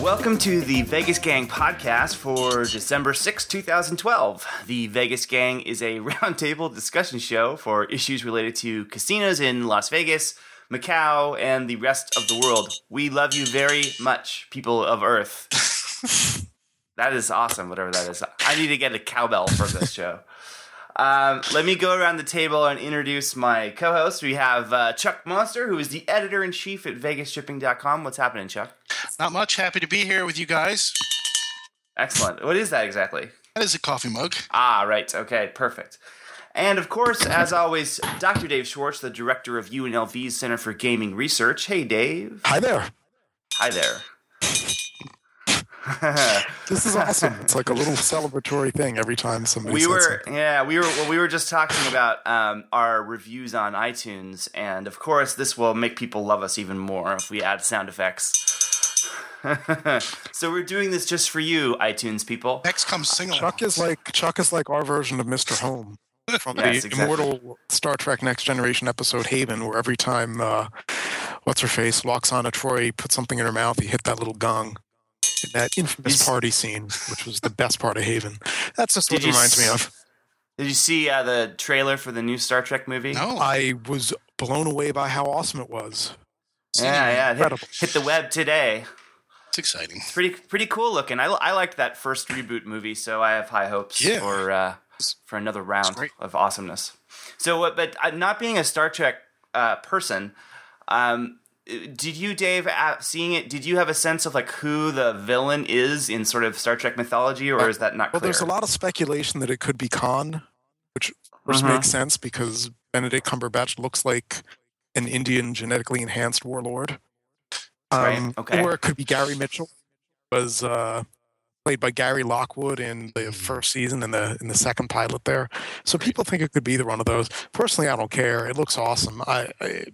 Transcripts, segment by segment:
Welcome to the Vegas Gang podcast for December 6, 2012. The Vegas Gang is a roundtable discussion show for issues related to casinos in Las Vegas, Macau, and the rest of the world. We love you very much, people of Earth. that is awesome, whatever that is. I need to get a cowbell for this show. Um, let me go around the table and introduce my co host. We have uh, Chuck Monster, who is the editor in chief at VegasTripping.com. What's happening, Chuck? Not much. Happy to be here with you guys. Excellent. What is that exactly? That is a coffee mug. Ah, right. Okay, perfect. And of course, as always, Dr. Dave Schwartz, the director of UNLV's Center for Gaming Research. Hey, Dave. Hi there. Hi there. this is awesome. It's like a little celebratory thing every time somebody. We were, something. yeah, we were. Well, we were just talking about um, our reviews on iTunes, and of course, this will make people love us even more if we add sound effects. so we're doing this just for you, iTunes people. Next comes single. Chuck is like Chuck is like our version of Mr. Homn from Yes, the exactly. immortal Star Trek Next Generation episode Haven, where every time uh, what's her face Lwaxana Troi, puts something in her mouth, he hit that little gong. In that infamous Is- party scene, which was the best part of Haven. That's just what it you reminds me of. Did you see uh, the trailer for the new Star Trek movie? No. I was blown away by how awesome it was. Yeah, yeah. it Hit, hit the web today. It's exciting. It's pretty pretty cool looking. I, I liked that first reboot movie, so I have high hopes Yeah. for uh, for another round of awesomeness. So, uh, but uh, not being a Star Trek uh, person, um, did you, Dave, uh, seeing it? Did you have a sense of like who the villain is in sort of Star Trek mythology, or is that not clear? Well, clear? there's a lot of speculation that it could be Khan, which of course Mhm. makes sense because Benedict Cumberbatch looks like an Indian genetically enhanced warlord. Right, Um, okay. Or it could be Gary Mitchell, was uh, played by Gary Lockwood in the first season and the in the second pilot there. So people think it could be either one of those. Personally, I don't care. It looks awesome. I, I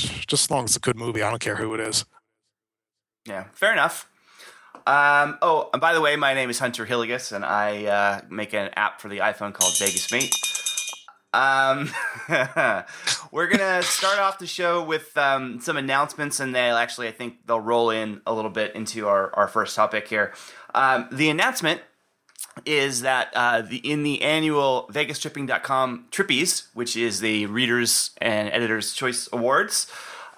just as long as it's a good movie, I don't care who it is. Yeah, fair enough. Um, oh, and by the way, my name is Hunter Hillegas, and I uh, make an app for the iPhone called Vegas Mate. Um, we're gonna start off the show with um, some announcements, and they'll actually, I think, they'll roll in a little bit into our, our first topic here. Um, the announcement is that uh, the in the annual VegasTripping.com Trippies, which is the Readers and Editors Choice Awards,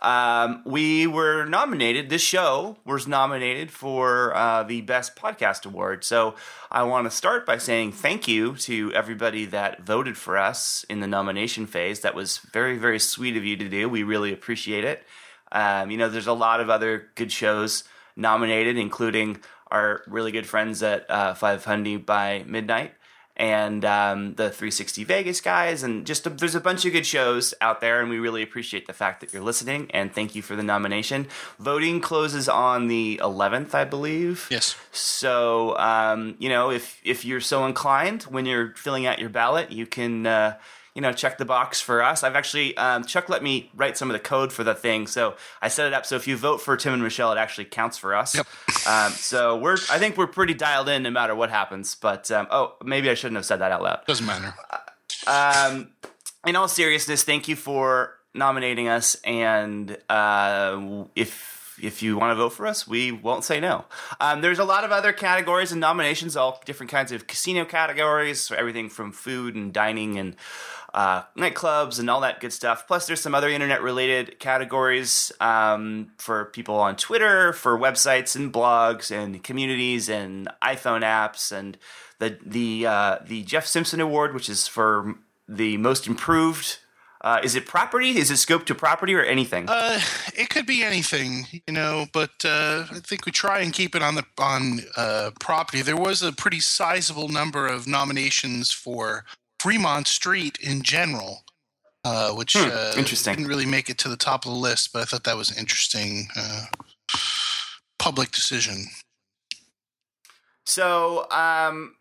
um, we were nominated. This show was nominated for uh, the Best Podcast Award. So I want to start by saying thank you to everybody that voted for us in the nomination phase. That was very, very sweet of you to do. We really appreciate it. Um, you know, there's a lot of other good shows nominated, including our really good friends at uh, 500 by Midnight and um, the 360 Vegas guys, and just a, there's a bunch of good shows out there, and we really appreciate the fact that you're listening, and thank you for the nomination. Voting closes on the 11th, I believe. Yes. So, um, you know, if if you're so inclined, when you're filling out your ballot, you can, uh, you know, check the box for us. I've actually um, Chuck let me write some of the code for the thing, so I set it up so if you vote for Tim and Michelle, it actually counts for us. Yep. Um, so we're I think we're pretty dialed in no matter what happens. But um, oh, maybe I shouldn't have said that out loud. Doesn't matter. Um, in all seriousness, thank you for nominating us, and uh, if if you want to vote for us, we won't say no. Um, there's a lot of other categories and nominations, all different kinds of casino categories, so everything from food and dining and uh, nightclubs and all that good stuff. Plus, there's some other internet related categories um, for people on Twitter, for websites and blogs and communities and iPhone apps and the the uh, the Jeff Simpson Award, which is for the most improved. Uh, is it property? Is it scope to property or anything? Uh, it could be anything, you know, but uh, I think we try and keep it on the on uh, property. There was a pretty sizable number of nominations for Fremont Street in general, uh, which Hmm, uh, interesting. didn't really make it to the top of the list, but I thought that was an interesting uh, public decision. So, um,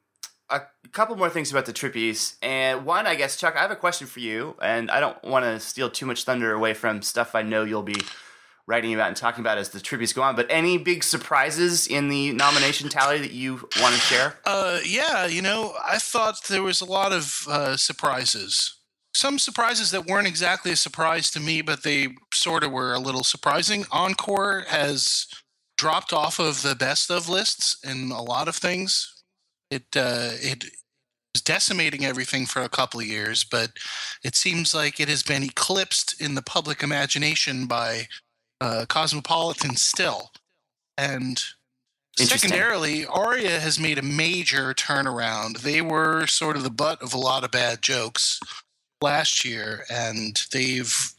a couple more things about the trippies, and one, I guess, Chuck, I have a question for you, and I don't want to steal too much thunder away from stuff I know you'll be writing about and talking about as the Trippies go on. But any big surprises in the nomination tally that you want to share? Uh, yeah, you know, I thought there was a lot of uh, surprises. Some surprises that weren't exactly a surprise to me, but they sort of were a little surprising. Encore has dropped off of the best of lists in a lot of things. It uh, it was decimating everything for a couple of years, but it seems like it has been eclipsed in the public imagination by uh, Cosmopolitan still. And secondarily, Aria has made a major turnaround. They were sort of the butt of a lot of bad jokes last year, and they've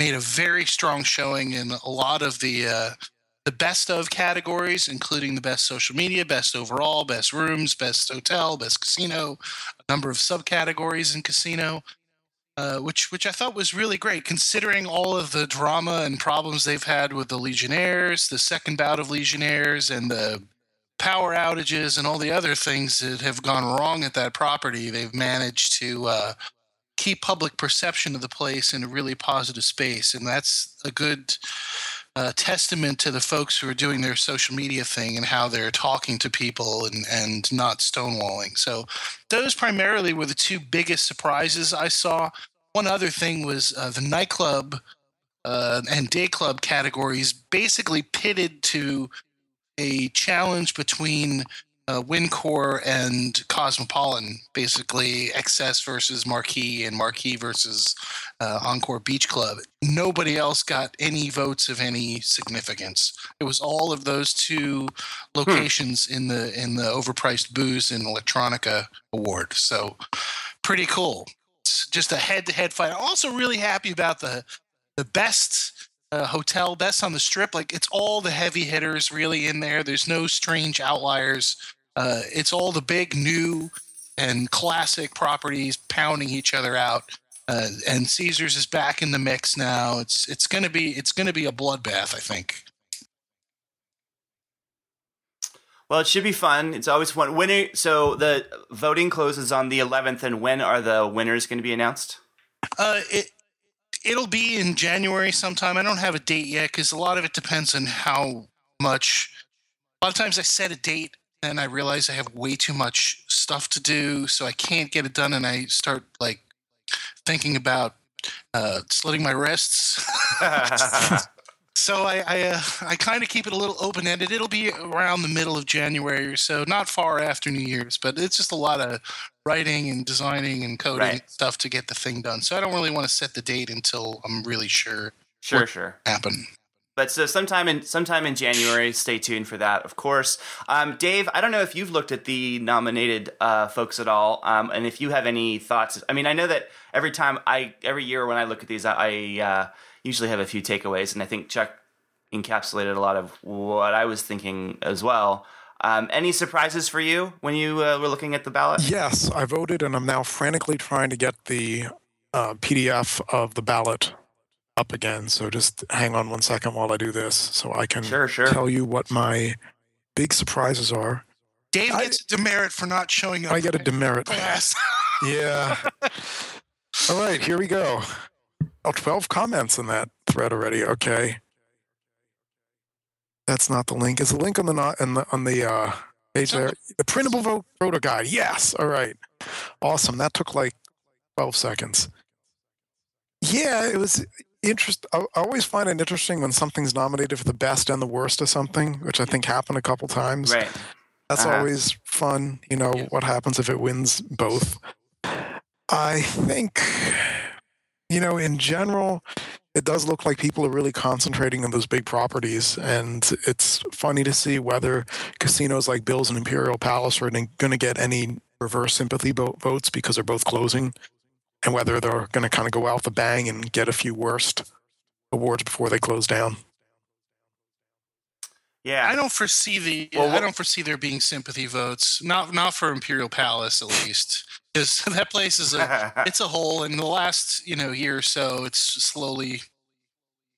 made a very strong showing in a lot of the uh, the best of categories, including the best social media, best overall, best rooms, best hotel, best casino, a number of subcategories in casino. Uh, which which I thought was really great, considering all of the drama and problems they've had with the Legionnaires, the second bout of Legionnaires, and the power outages and all the other things that have gone wrong at that property. They've managed to uh, keep public perception of the place in a really positive space, and that's a good uh, testament to the folks who are doing their social media thing and how they're talking to people and, and not stonewalling. So, those primarily were the two biggest surprises I saw. One other thing was uh, the nightclub uh, and day club categories basically pitted to a challenge between uh, Wyncore and Cosmopolitan, basically XS versus Marquee and Marquee versus uh, Encore Beach Club. Nobody else got any votes of any significance. It was all of those two locations hmm. in the in the overpriced booze and electronica award. So pretty cool. Just a head-to-head fight. I'm also really happy about the the best uh, hotel, best on the strip. Like it's all the heavy hitters really in there. There's no strange outliers. Uh, it's all the big new and classic properties pounding each other out. Uh, and Caesars is back in the mix now. It's it's gonna be it's gonna be a bloodbath, I think. Well, it should be fun. It's always fun. When it, so the voting closes on the 11th, and when are the winners going to be announced? Uh, it it'll be in January sometime. I don't have a date yet because a lot of it depends on how much. A lot of times I set a date and I realize I have way too much stuff to do, so I can't get it done, and I start like thinking about uh, slitting my wrists. so I I, uh, I kind of keep it a little open ended. It'll be around the middle of January or so, not far after New Year's, but it's just a lot of writing and designing and coding right. stuff to get the thing done. So I don't really want to set the date until I'm really sure. Sure, sure. Happen. But so sometime in sometime in January, stay tuned for that, of course. Um, Dave, I don't know if you've looked at the nominated uh, folks at all, um, and if you have any thoughts. I mean, I know that every time I every year when I look at these, I, I uh, usually have a few takeaways, and I think Chuck encapsulated a lot of what I was thinking as well. Um, any surprises for you when you uh, were looking at the ballot? Yes, I voted, and I'm now frantically trying to get the uh, PDF of the ballot up again. So just hang on one second while I do this so I can sure, sure. tell you what my big surprises are. Dave gets I, a demerit for not showing up. I get a demerit. Class. yeah. All right, here we go. Oh, 12 comments in that thread already. Okay. That's not the link. Is the link on the not on the on the uh, page there? The printable vote voter guide. Yes. All right. Awesome. That took like 12 seconds. Yeah, it was interest. I always find it interesting when something's nominated for the best and the worst of something, which I think happened a couple times. Right. That's uh-huh. always fun. You know, yeah. what happens if it wins both? I think, you know, in general, it does look like people are really concentrating on those big properties. And it's funny to see whether casinos like Bill's and Imperial Palace are going to get any reverse sympathy votes because they're both closing and whether they're going to kind of go out the bang and get a few worst awards before they close down. Yeah, I don't foresee the. Well, I don't foresee there being sympathy votes. Not not for Imperial Palace, at least, because that place is a it's a hole. In the last you know year or so, it's slowly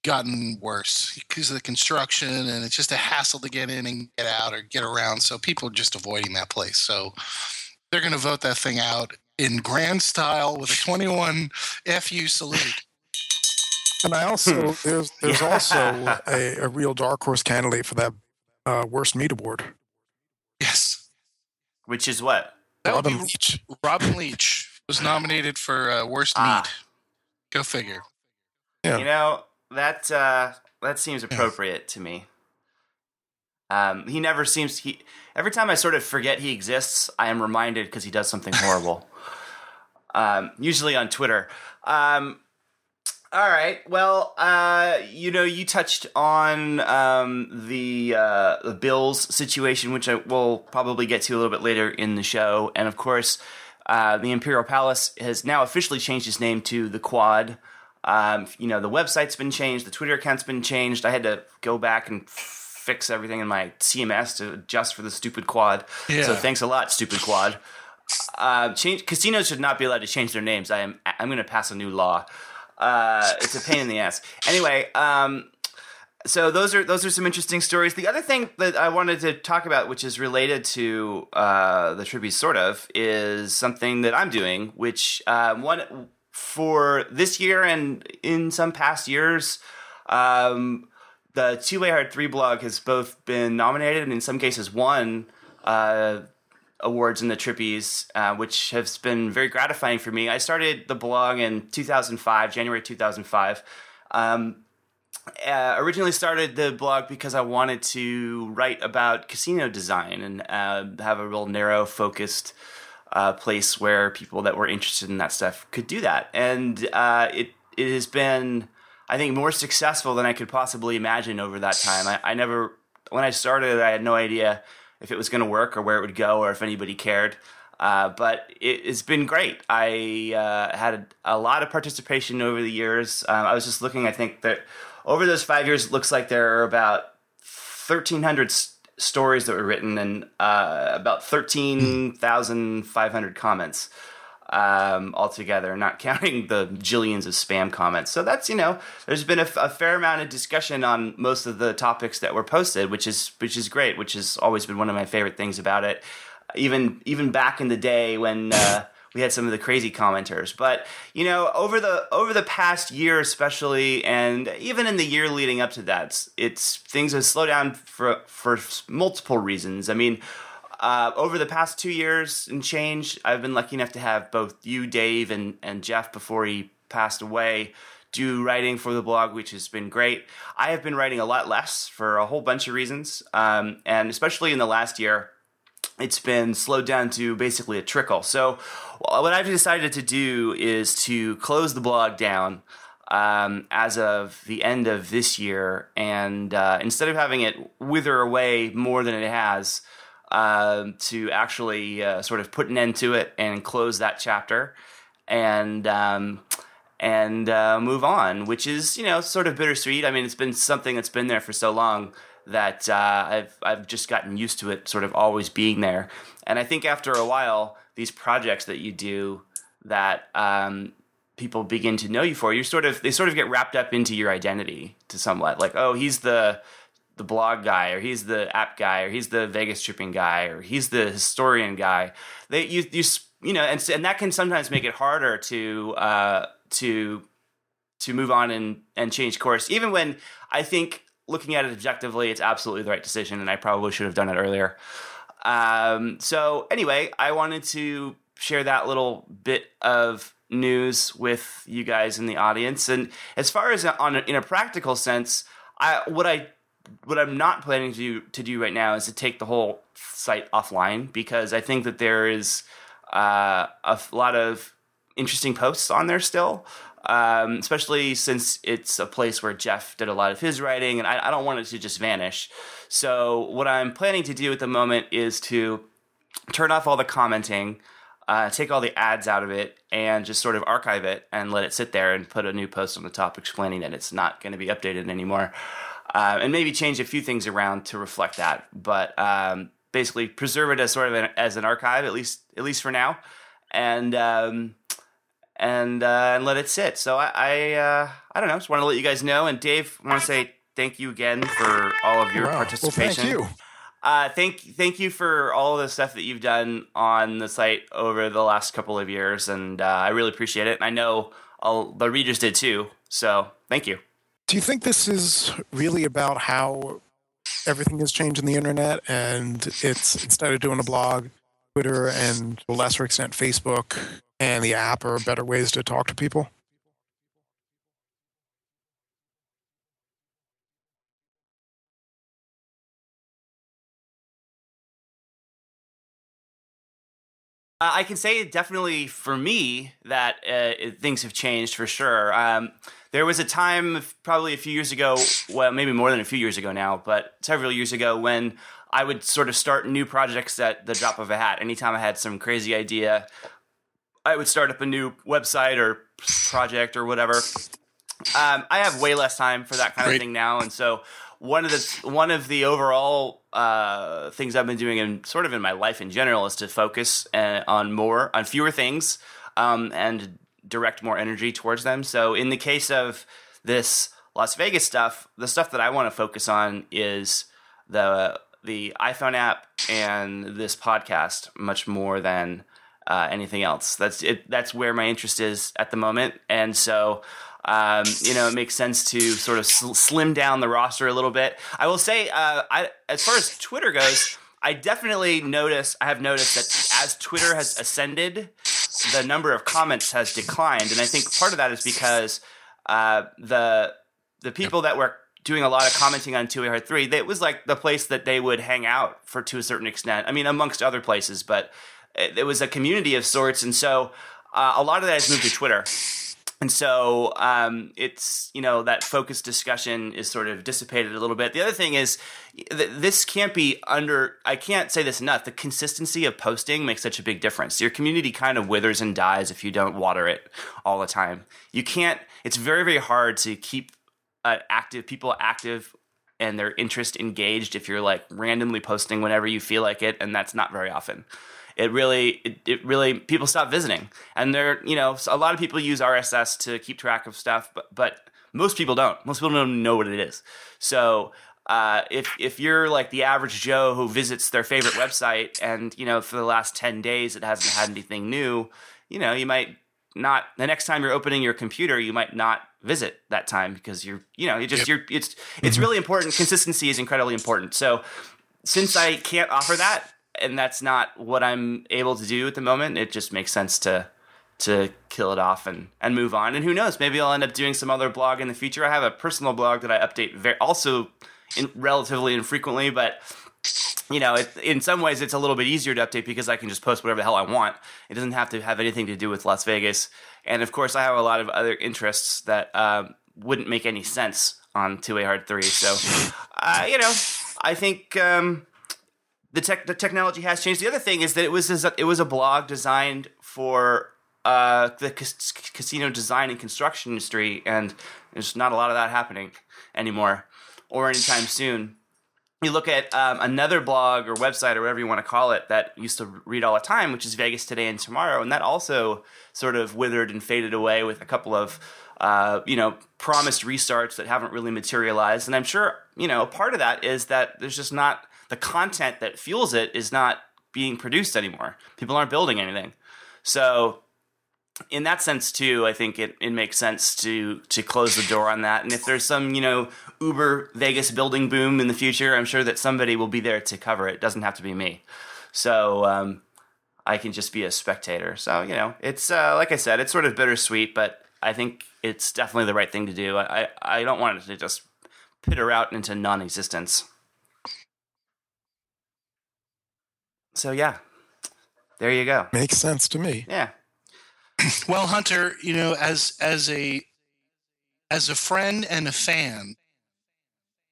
gotten worse because of the construction, and it's just a hassle to get in and get out or get around. So people are just avoiding that place. So they're going to vote that thing out in grand style with a 21 FU salute. And I also there's there's Yeah. also a, a real dark horse candidate for that uh, worst meat award. Yes. Which is what? That would Robin be Leach. Robin Leach was nominated for uh, worst Ah. meat. Go figure. Yeah. You know that uh, that seems appropriate to me. Um, he never seems he. Every time I sort of forget he exists, I am reminded because he does something horrible. um, usually on Twitter. Um, all right. Well, uh, you know, you touched on um, the uh, the Bills situation, which I will probably get to a little bit later in the show, and of course, uh, the Imperial Palace has now officially changed its name to the Quad. Um, you know, the website's been changed, the Twitter account's been changed. I had to go back and fix everything in my CMS to adjust for the stupid Quad. Yeah. So thanks a lot, stupid Quad. Uh, change casinos should not be allowed to change their names. I am I'm going to pass a new law. Uh, it's a pain in the ass. Anyway, um, so those are those are some interesting stories. The other thing that I wanted to talk about, which is related to uh, the tribute, sort of, is something that I'm doing, which uh, one for this year and in some past years. Um, the Two Way Hard Three blog has both been nominated and in some cases won uh, awards in the Trippies, uh, which has been very gratifying for me. I started the blog in 2005, January 2005. Um, uh, originally started the blog because I wanted to write about casino design and uh, have a real narrow focused uh, place where people that were interested in that stuff could do that. And uh, it it has been, I think, more successful than I could possibly imagine over that time. I, I never, when I started, I had no idea if it was going to work or where it would go or if anybody cared. Uh, but it, it's been great. I uh, had a, a lot of participation over the years. Um, I was just looking. I think that over those five years, it looks like there are about thirteen hundred s- stories that were written and uh, about thirteen thousand five hundred comments um, altogether, not counting the jillions of spam comments. So that's you know, there's been a fair amount of discussion on most of the topics that were posted, which is which is great. Which has always been one of my favorite things about it. Even even back in the day when. Uh, we had some of the crazy commenters, but you know, over the over the past year, especially, and even in the year leading up to that, it's, it's things have slowed down for for multiple reasons. I mean, uh, over the past two years and change, I've been lucky enough to have both you, Dave, and, and Jeff before he passed away do writing for the blog, which has been great. I have been writing a lot less for a whole bunch of reasons, um, and especially in the last year, it's been slowed down to basically a trickle. So, what I've decided to do is to close the blog down um, as of the end of this year, and uh, instead of having it wither away more than it has, um, to actually uh, sort of put an end to it and close that chapter, and um, and uh, move on, which is you know sort of bittersweet. I mean, it's been something that's been there for so long that uh, I've I've just gotten used to it, sort of always being there. And I think after a while, these projects that you do that um, people begin to know you for, you sort of they sort of get wrapped up into your identity to somewhat. Like, oh, he's the the blog guy, or he's the app guy, or he's the Vegas tripping guy, or he's the historian guy. They you you you know, and and that can sometimes make it harder to uh, to to move on and and change course, even when I think looking at it objectively, it's absolutely the right decision, and I probably should have done it earlier. Um, so anyway, I wanted to share that little bit of news with you guys in the audience. And as far as on in a practical sense, I what I what I'm not planning to do, to do right now is to take the whole site offline because I think that there is uh, a lot of interesting posts on there still. Um, especially since it's a place where Jeff did a lot of his writing, and I, I don't want it to just vanish. So, what I'm planning to do at the moment is to turn off all the commenting, uh, take all the ads out of it, and just sort of archive it and let it sit there and put a new post on the top explaining that it's not going to be updated anymore. Uh, and maybe change a few things around to reflect that, but um, basically preserve it as sort of an, as an archive, at least at least for now, and um, and uh, and let it sit. So I I, uh, I don't know. Just want to let you guys know. And Dave, want to say thank you again for all of your Wow. Well, participation. thank you. Uh, thank thank you for all the stuff that you've done on the site over the last couple of years, and uh, I really appreciate it. And I know all the readers did too. So thank you. Do you think this is really about how everything has changed in the internet and it's instead of doing a blog, Twitter and to a lesser extent Facebook and the app are better ways to talk to people? I can say definitely for me that uh, things have changed for sure. Um, there was a time, probably a few years ago, well, maybe more than a few years ago now, but several years ago, when I would sort of start new projects at the drop of a hat. Anytime I had some crazy idea, I would start up a new website or project or whatever. Um, I have way less time for that kind Great. of thing now, and so one of the one of the overall uh, things I've been doing in sort of in my life in general is to focus uh, on more on fewer things um, and direct more energy towards them. So in the case of this Las Vegas stuff, the stuff that I want to focus on is the the iPhone app and this podcast much more than uh, anything else. That's it. That's where my interest is at the moment, and so um, you know, it makes sense to sort of sl- slim down the roster a little bit. I will say, uh, I, as far as Twitter goes, I definitely notice. I have noticed that as Twitter has ascended, the number of comments has declined, and I think part of that is because uh, the the people that were doing a lot of commenting on 2 Hard 3, it was like the place that they would hang out for to a certain extent. I mean, amongst other places, but it, it was a community of sorts, and so uh, a lot of that has moved to Twitter. And so um, it's, you know, that focused discussion is sort of dissipated a little bit. The other thing is, th- this can't be under, I can't say this enough. The consistency of posting makes such a big difference. Your community kind of withers and dies if you don't water it all the time. You can't, it's very, very hard to keep uh, active, people active and their interest engaged if you're like randomly posting whenever you feel like it. And that's not very often it really it, it really people stop visiting and there you know a lot of people use rss to keep track of stuff but but most people don't most people don't know what it is so uh, if if you're like the average Joe who visits their favorite website and you know for the last ten days it hasn't had anything new, you know you might not the next time you're opening your computer you might not visit that time because you're you know you just yep. you're it's it's mm-hmm. really important. Consistency is incredibly important. So since I can't offer that, and that's not what I'm able to do at the moment. It just makes sense to to kill it off and and move on. And who knows? Maybe I'll end up doing some other blog in the future. I have a personal blog that I update very also in, relatively infrequently, but you know, it, in some ways it's a little bit easier to update because I can just post whatever the hell I want. It doesn't have to have anything to do with Las Vegas. And of course, I have a lot of other interests that um, wouldn't make any sense on Two Way Hard Three. So, uh, you know, I think. Um, the tech the technology has changed. The other thing is that it was it was a blog designed for uh, the casino design and construction industry, and there's not a lot of that happening anymore or anytime soon. You look at um, another blog or website or whatever you want to call it that used to read all the time, which is Vegas Today and Tomorrow, and that also sort of withered and faded away with a couple of uh, you know promised restarts that haven't really materialized. And I'm sure you know a part of that is that there's just not the content that fuels it is not being produced anymore. People aren't building anything. So in that sense too, I think it, it makes sense to to close the door on that. And if there's some, you know, Uber Vegas building boom in the future, I'm sure that somebody will be there to cover it. it doesn't have to be me. So um, I can just be a spectator. So, you know, it's uh, like I said, it's sort of bittersweet, but I think it's definitely the right thing to do. I, I don't want it to just pitter out into non existence. So yeah, there you go. Makes sense to me. Yeah. well, Hunter, you know, as as a as a friend and a fan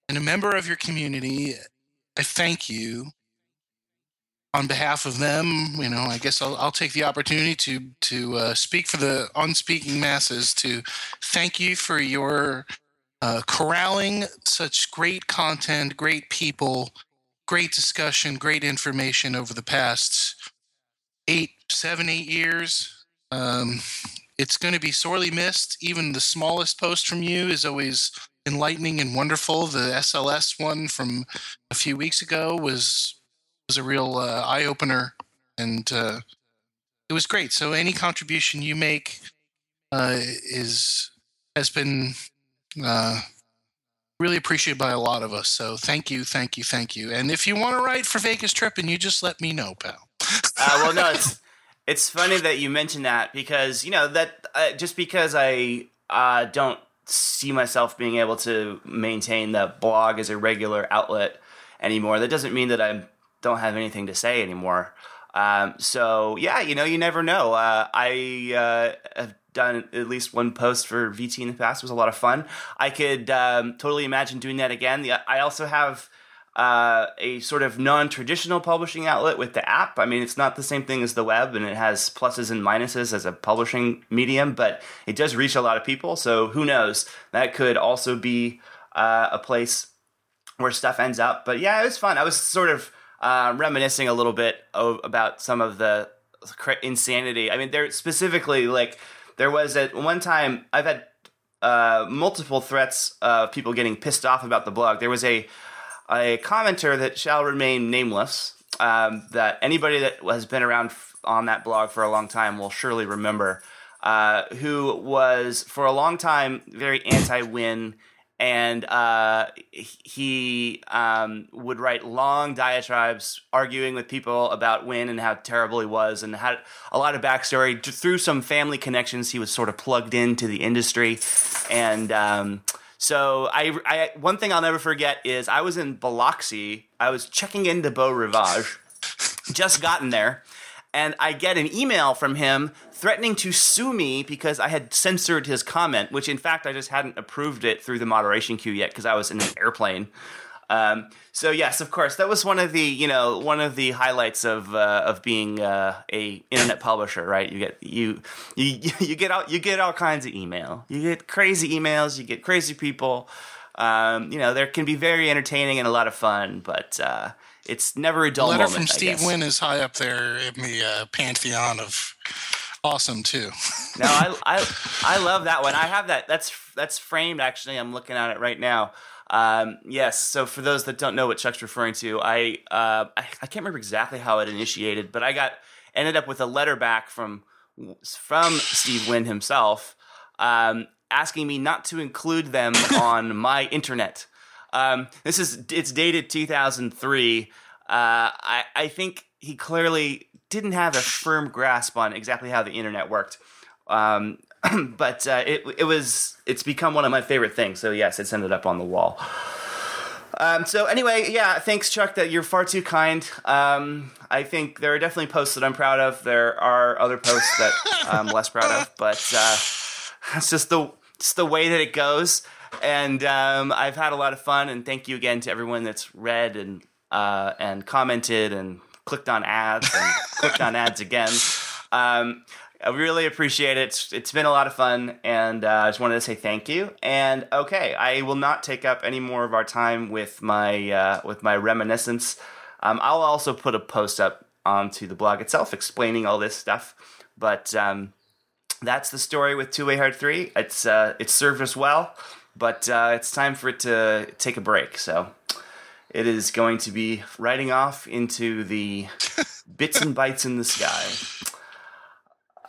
and a member of your community, I thank you on behalf of them. You know, I guess I'll, I'll take the opportunity to to uh, speak for the unspeaking masses to thank you for your uh, corralling such great content, great people great discussion, great information over the past eight, seven, eight years. Um, it's going to be sorely missed. Even the smallest post from you is always enlightening and wonderful. The SLS one from a few weeks ago was was a real uh, eye opener, and uh, it was great. So any contribution you make uh, is has been uh, really appreciated by a lot of us. So thank you, thank you, thank you. And if you want to write for Vegas Trip, and you just let me know, pal. uh, well, no, it's it's funny that you mentioned that because you know that uh, just because I uh, don't see myself being able to maintain the blog as a regular outlet anymore, that doesn't mean that I don't have anything to say anymore. Um, so yeah, you know, you never know. Uh, I uh, have done at least one post for VT in the past. It was a lot of fun. I could um, totally imagine doing that again. The, I also have uh, a sort of non-traditional publishing outlet with the app. I mean, it's not the same thing as the web, and it has pluses and minuses as a publishing medium, but it does reach a lot of people. So who knows? That could also be uh, a place where stuff ends up. But yeah, it was fun. I was sort of uh, reminiscing a little bit of, about some of the insanity. I mean, there specifically like there was at one time I've had uh, multiple threats of people getting pissed off about the blog. There was a a commenter that shall remain nameless. Um, that anybody that has been around on that blog for a long time will surely remember. Uh, who was for a long time very anti-Wynn and uh, he um, would write long diatribes arguing with people about Wynn and how terrible he was, and had a lot of backstory through some family connections. He was sort of plugged into the industry, and um, so I, I, one thing I'll never forget is I was in Biloxi. I was checking into Beau Rivage, just gotten there, and I get an email from him threatening to sue me because I had censored his comment, which in fact I just hadn't approved it through the moderation queue yet because I was in an airplane. Um, so yes, of course, that was one of the you know one of the highlights of uh, of being uh, a internet publisher, right? You get you you you get all you get all kinds of email. You get crazy emails. You get crazy people. Um, you know, there can be very entertaining and a lot of fun, but uh, it's never a dull letter moment. from Steve Wynn is high up there in the uh, pantheon of awesome too. no, I, I I love that one. I have that. That's that's framed actually. I'm looking at it right now. Um, yes. So for those that don't know what Chuck's referring to, I, uh, I I can't remember exactly how it initiated, but I got ended up with a letter back from from Steve Wynn himself, um, asking me not to include them on my internet. Um, this is it's dated 2003. Uh, I I think he clearly didn't have a firm grasp on exactly how the internet worked. Um, but uh, it it was it's become one of my favorite things. So yes, it's ended up on the wall. Um, so anyway, yeah, thanks Chuck. That you're far too kind. Um, I think there are definitely posts that I'm proud of. There are other posts that I'm less proud of, but uh, it's just the it's the way that it goes. And um, I've had a lot of fun. And thank you again to everyone that's read and uh, and commented and clicked on ads and clicked on ads again. Um, I really appreciate it. It's, it's been a lot of fun, and uh, I just wanted to say thank you. And okay, I will not take up any more of our time with my uh, with my reminiscence. Um, I'll also put a post up onto the blog itself explaining all this stuff. But um, that's the story with Two Way Hard Three. It's uh, it's served us well, but uh, it's time for it to take a break. So it is going to be riding off into the bits and bytes in the sky.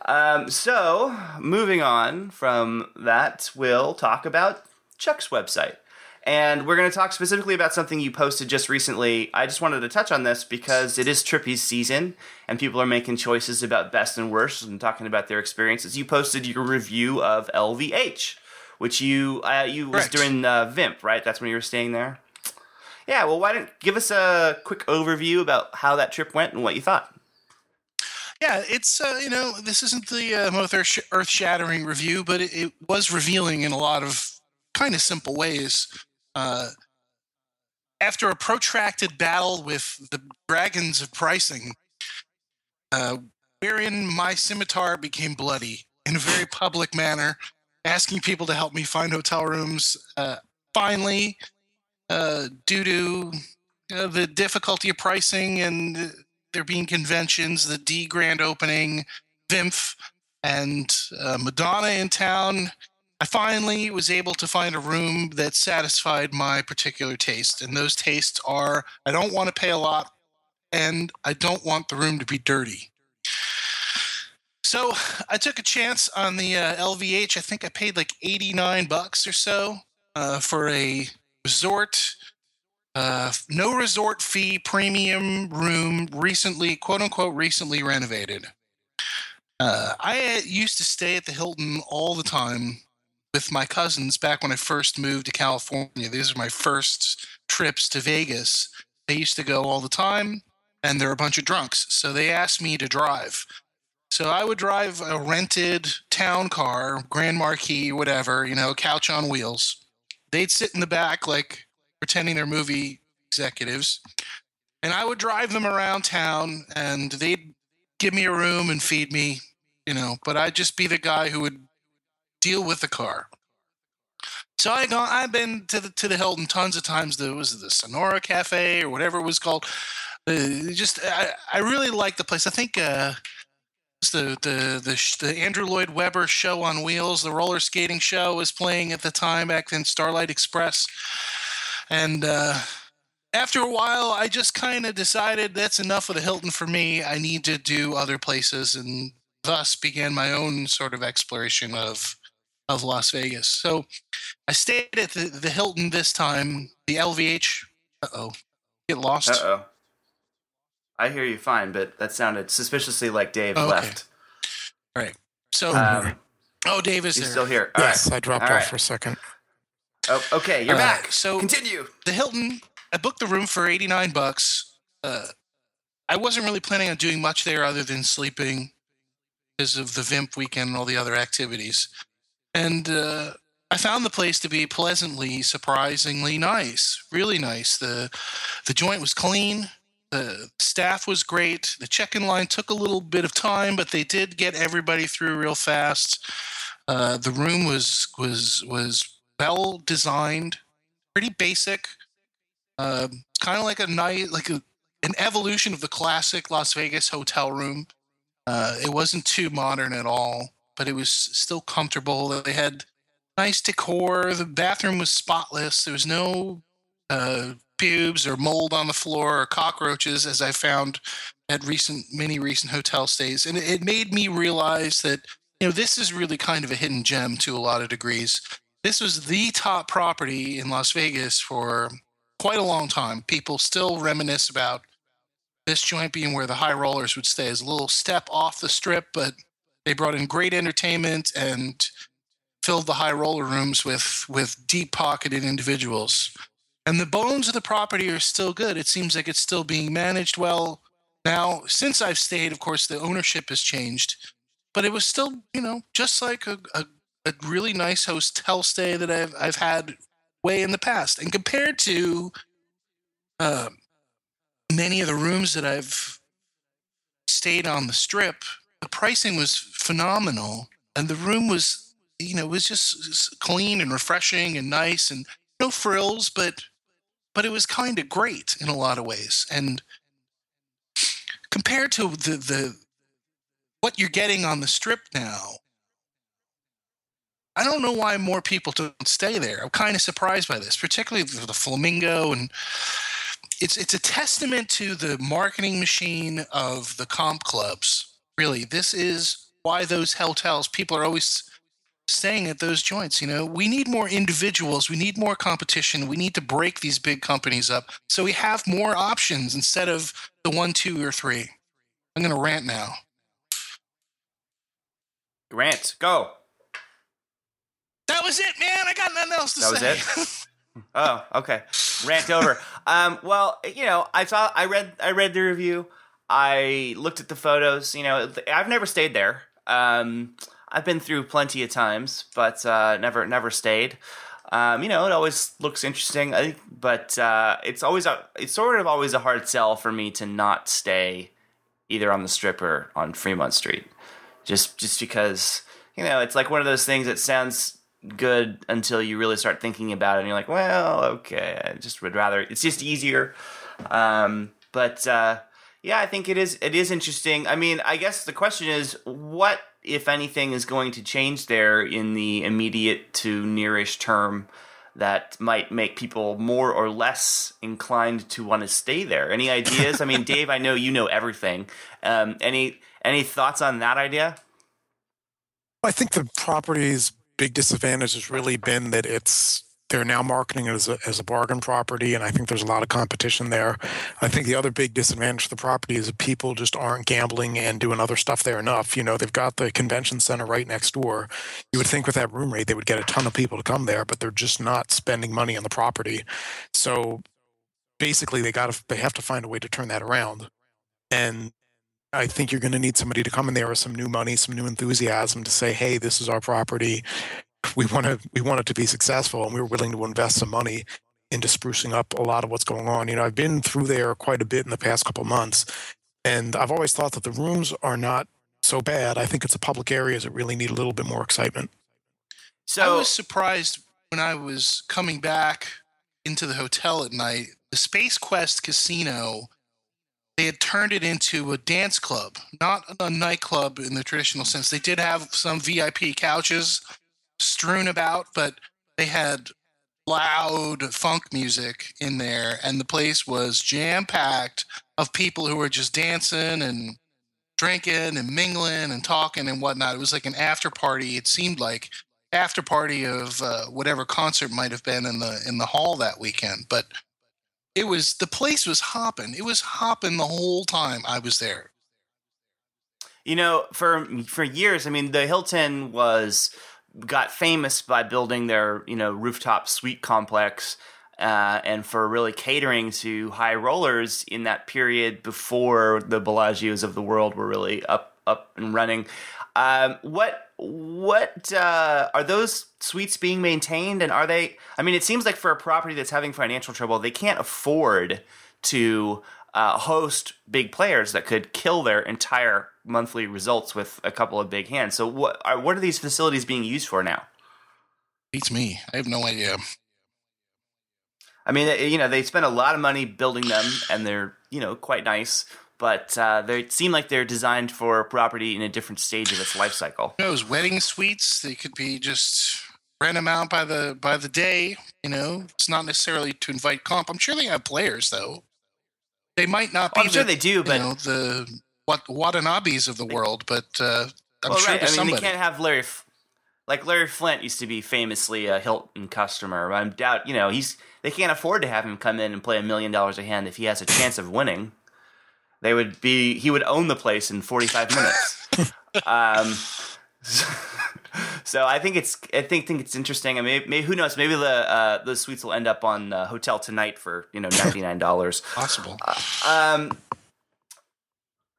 Um, so, moving on from that, we'll talk about Chuck's website. And we're going to talk specifically about something you posted just recently. I just wanted to touch on this because it is Trippy's season and people are making choices about best and worst and talking about their experiences. You posted your review of LVH, which you uh, you was during uh, VIMFP, right? That's when you were staying there. Yeah, well, why don't give us a quick overview about how that trip went and what you thought? Yeah, it's uh, you know this isn't the uh, most earth shattering review, but it, it, was revealing in a lot of kind of simple ways. Uh, after a protracted battle with the dragons of pricing, uh, wherein my scimitar became bloody in a very public manner, asking people to help me find hotel rooms. Uh, finally, uh, due to uh, the difficulty of pricing and there being conventions, the D grand opening, VIMFP, and uh, Madonna in town. I finally was able to find a room that satisfied my particular taste. And those tastes are I don't want to pay a lot and I don't want the room to be dirty. So I took a chance on the uh, LVH. I think I paid like 89 bucks or so uh, for a resort, uh, no resort fee premium room, recently, quote unquote, recently renovated. Uh, I uh, used to stay at the Hilton all the time with my cousins back when I first moved to California. These are my first trips to Vegas. They used to go all the time, and they're a bunch of drunks. So they asked me to drive. So I would drive a rented town car, Grand Marquis, whatever, you know, couch on wheels. They'd sit in the back, like pretending they're movie executives. And I would drive them around town and they'd give me a room and feed me, you know, but I'd just be the guy who would deal with the car. So I gone, I've been to the to the Hilton tons of times. There was the Sonora Cafe or whatever it was called. Uh, just I, I really like the place. I think uh, the the the the Andrew Lloyd Webber show on wheels, the roller skating show was playing at the time back then, Starlight Express, and uh, after a while, I just kind of decided that's enough of the Hilton for me. I need to do other places, and thus began my own sort of exploration of of Las Vegas. So I stayed at the, the Hilton this time, the LVH. Uh oh, get lost. Uh oh. I hear you fine, but that sounded suspiciously like Dave Oh, okay. left. All right. So, Um, oh, Dave is still here. All right. yes, I dropped All off right. for a second. Oh, okay, you're Uh, back. so- continue. the Hilton. I booked the room for eighty nine bucks. Uh, I wasn't really planning on doing much there other than sleeping because of the VIMFP weekend and all the other activities. And uh, I found the place to be pleasantly, surprisingly nice. Really nice. the The joint was clean. The staff was great. The check-in line took a little bit of time, but they did get everybody through real fast. Uh, the room was was was well designed, pretty basic. Um, kind of like a night, like a, an evolution of the classic Las Vegas hotel room. Uh, it wasn't too modern at all, but it was still comfortable. They had nice decor. The bathroom was spotless. There was no uh, pubes or mold on the floor or cockroaches, as I found at recent many recent hotel stays. And it, made me realize that you know this is really kind of a hidden gem to a lot of degrees. This was the top property in Las Vegas for quite a long time. People still reminisce about this joint being where the high rollers would stay as a little step off the strip, but they brought in great entertainment and filled the high roller rooms with with deep pocketed individuals. And the bones of the property are still good. It seems like it's still being managed well. Now, since I've stayed, of course, the ownership has changed, but it was still, you know, just like a, a, a really nice hotel stay that I've I've had way in the past. And compared to uh, many of the rooms that I've stayed on the strip, the pricing was phenomenal, and the room was, you know, was just clean and refreshing and nice, and no frills, but but it was kind of great in a lot of ways. And compared to the the what you're getting on the strip now, I don't know why more people don't stay there. I'm kind of surprised by this, particularly the, Flamingo, and it's it's a testament to the marketing machine of the comp clubs. Really, this is why those hotels people are always staying at those joints. You know, we need more individuals. We need more competition. We need to break these big companies up so we have more options instead of the one, two, or three. I'm going to rant now. Rant, go. That was it, man. I got nothing else to say. That was it? Oh, okay. Rant over. Um, well, you know, I saw, I read, I read the review. I looked at the photos. You know, I've never stayed there. Um, I've been through plenty of times, but uh, never, never stayed. Um, you know, it always looks interesting, I but uh, it's always a, it's sort of always a hard sell for me to not stay either on the strip or on Fremont Street, just just because you know it's like one of those things that sounds good until you really start thinking about it and you're like well okay i just would rather it's just easier. Um, but uh, yeah i think it is it is interesting. I mean i guess the question is what if anything is going to change there in the immediate to nearish term that might make people more or less inclined to want to stay there. Any ideas? I mean dave i know you know everything. Um, any any thoughts on that idea? I think the property's big disadvantage has really been that it's they're now marketing it as a, as a bargain property, and I think there's a lot of competition there. I think the other big disadvantage of the property is that people just aren't gambling and doing other stuff there enough. You know, they've got the convention center right next door. You would think with that room rate they would get a ton of people to come there, but they're just not spending money on the property. So basically, they got to they have to find a way to turn that around, and I think you're going to need somebody to come in there with some new money, some new enthusiasm to say, "Hey, this is our property we want to we want it to be successful, and we were willing to invest some money into sprucing up a lot of what's going on. You know, I've been through there quite a bit in the past couple months, and I've always thought that the rooms are not so bad. I think it's the public areas that really need a little bit more excitement. So I was surprised when I was coming back into the hotel at night. The Space Quest Casino, they had turned it into a dance club, not a nightclub in the traditional sense. They did have some VIP couches strewn about, but they had loud funk music in there, and the place was jam packed of people who were just dancing and drinking and mingling and talking and whatnot. It was like an after party. It seemed like after party of uh, whatever concert might have been in the in the hall that weekend, but it was the place was hopping. It was hopping the whole time I was there. You know, for for years, I mean, the Hilton was got famous by building their you know rooftop suite complex uh, and for really catering to high rollers in that period before the Bellagios of the world were really up up and running. Um, what what uh, are those suites being maintained, and are they? I mean, it seems like for a property that's having financial trouble, they can't afford to uh, host big players that could kill their entire monthly results with a couple of big hands. So what are what are these facilities being used for now? Beats me. I have no idea. I mean, you know, they spend a lot of money building them, and they're you know quite nice, but uh, they seem like they're designed for property in a different stage of its life cycle. Those wedding suites, they could be just rent them out by the by the day. You know, it's not necessarily to invite comp. I'm sure they have players though. They might not be. I'm the, sure they do, but you know, the what Watanabes of the world, but uh, I'm well, sure right. I mean, somebody. they can't have Larry. Like Larry Flynt used to be famously a Hilton customer. I'm doubt you know he's they can't afford to have him come in and play a million dollars a hand if he has a chance of winning. They would be he would own the place in 45 minutes. um, so I think it's I think think it's interesting. I mean, maybe who knows? Maybe the uh, the suites will end up on uh, Hotel Tonight for you know ninety nine dollars. Possible. Uh, um,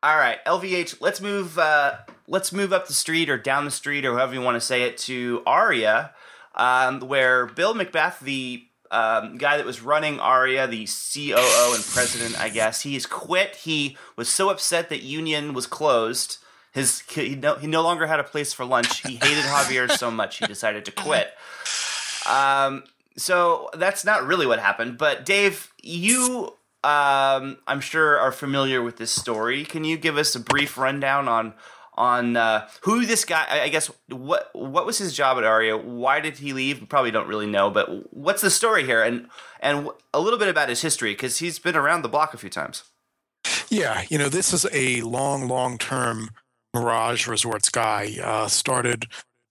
all right, LVH. Let's move. Uh, let's move up the street or down the street or however you want to say it to Aria, um, where Bill McBeath, the um, guy that was running Aria, the COO and president, I guess, he has quit. He was so upset that Union was closed. His he no, he no longer had a place for lunch. He hated Javier so much he decided to quit. Um, so that's not really what happened. But Dave, you um, I'm sure are familiar with this story. Can you give us a brief rundown on on uh, who this guy? I guess what what was his job at Aria? Why did he leave? We probably don't really know, but what's the story here? And and a little bit about his history because he's been around the block a few times. Yeah, you know, this is a long, long term Mirage Resorts guy. Uh, started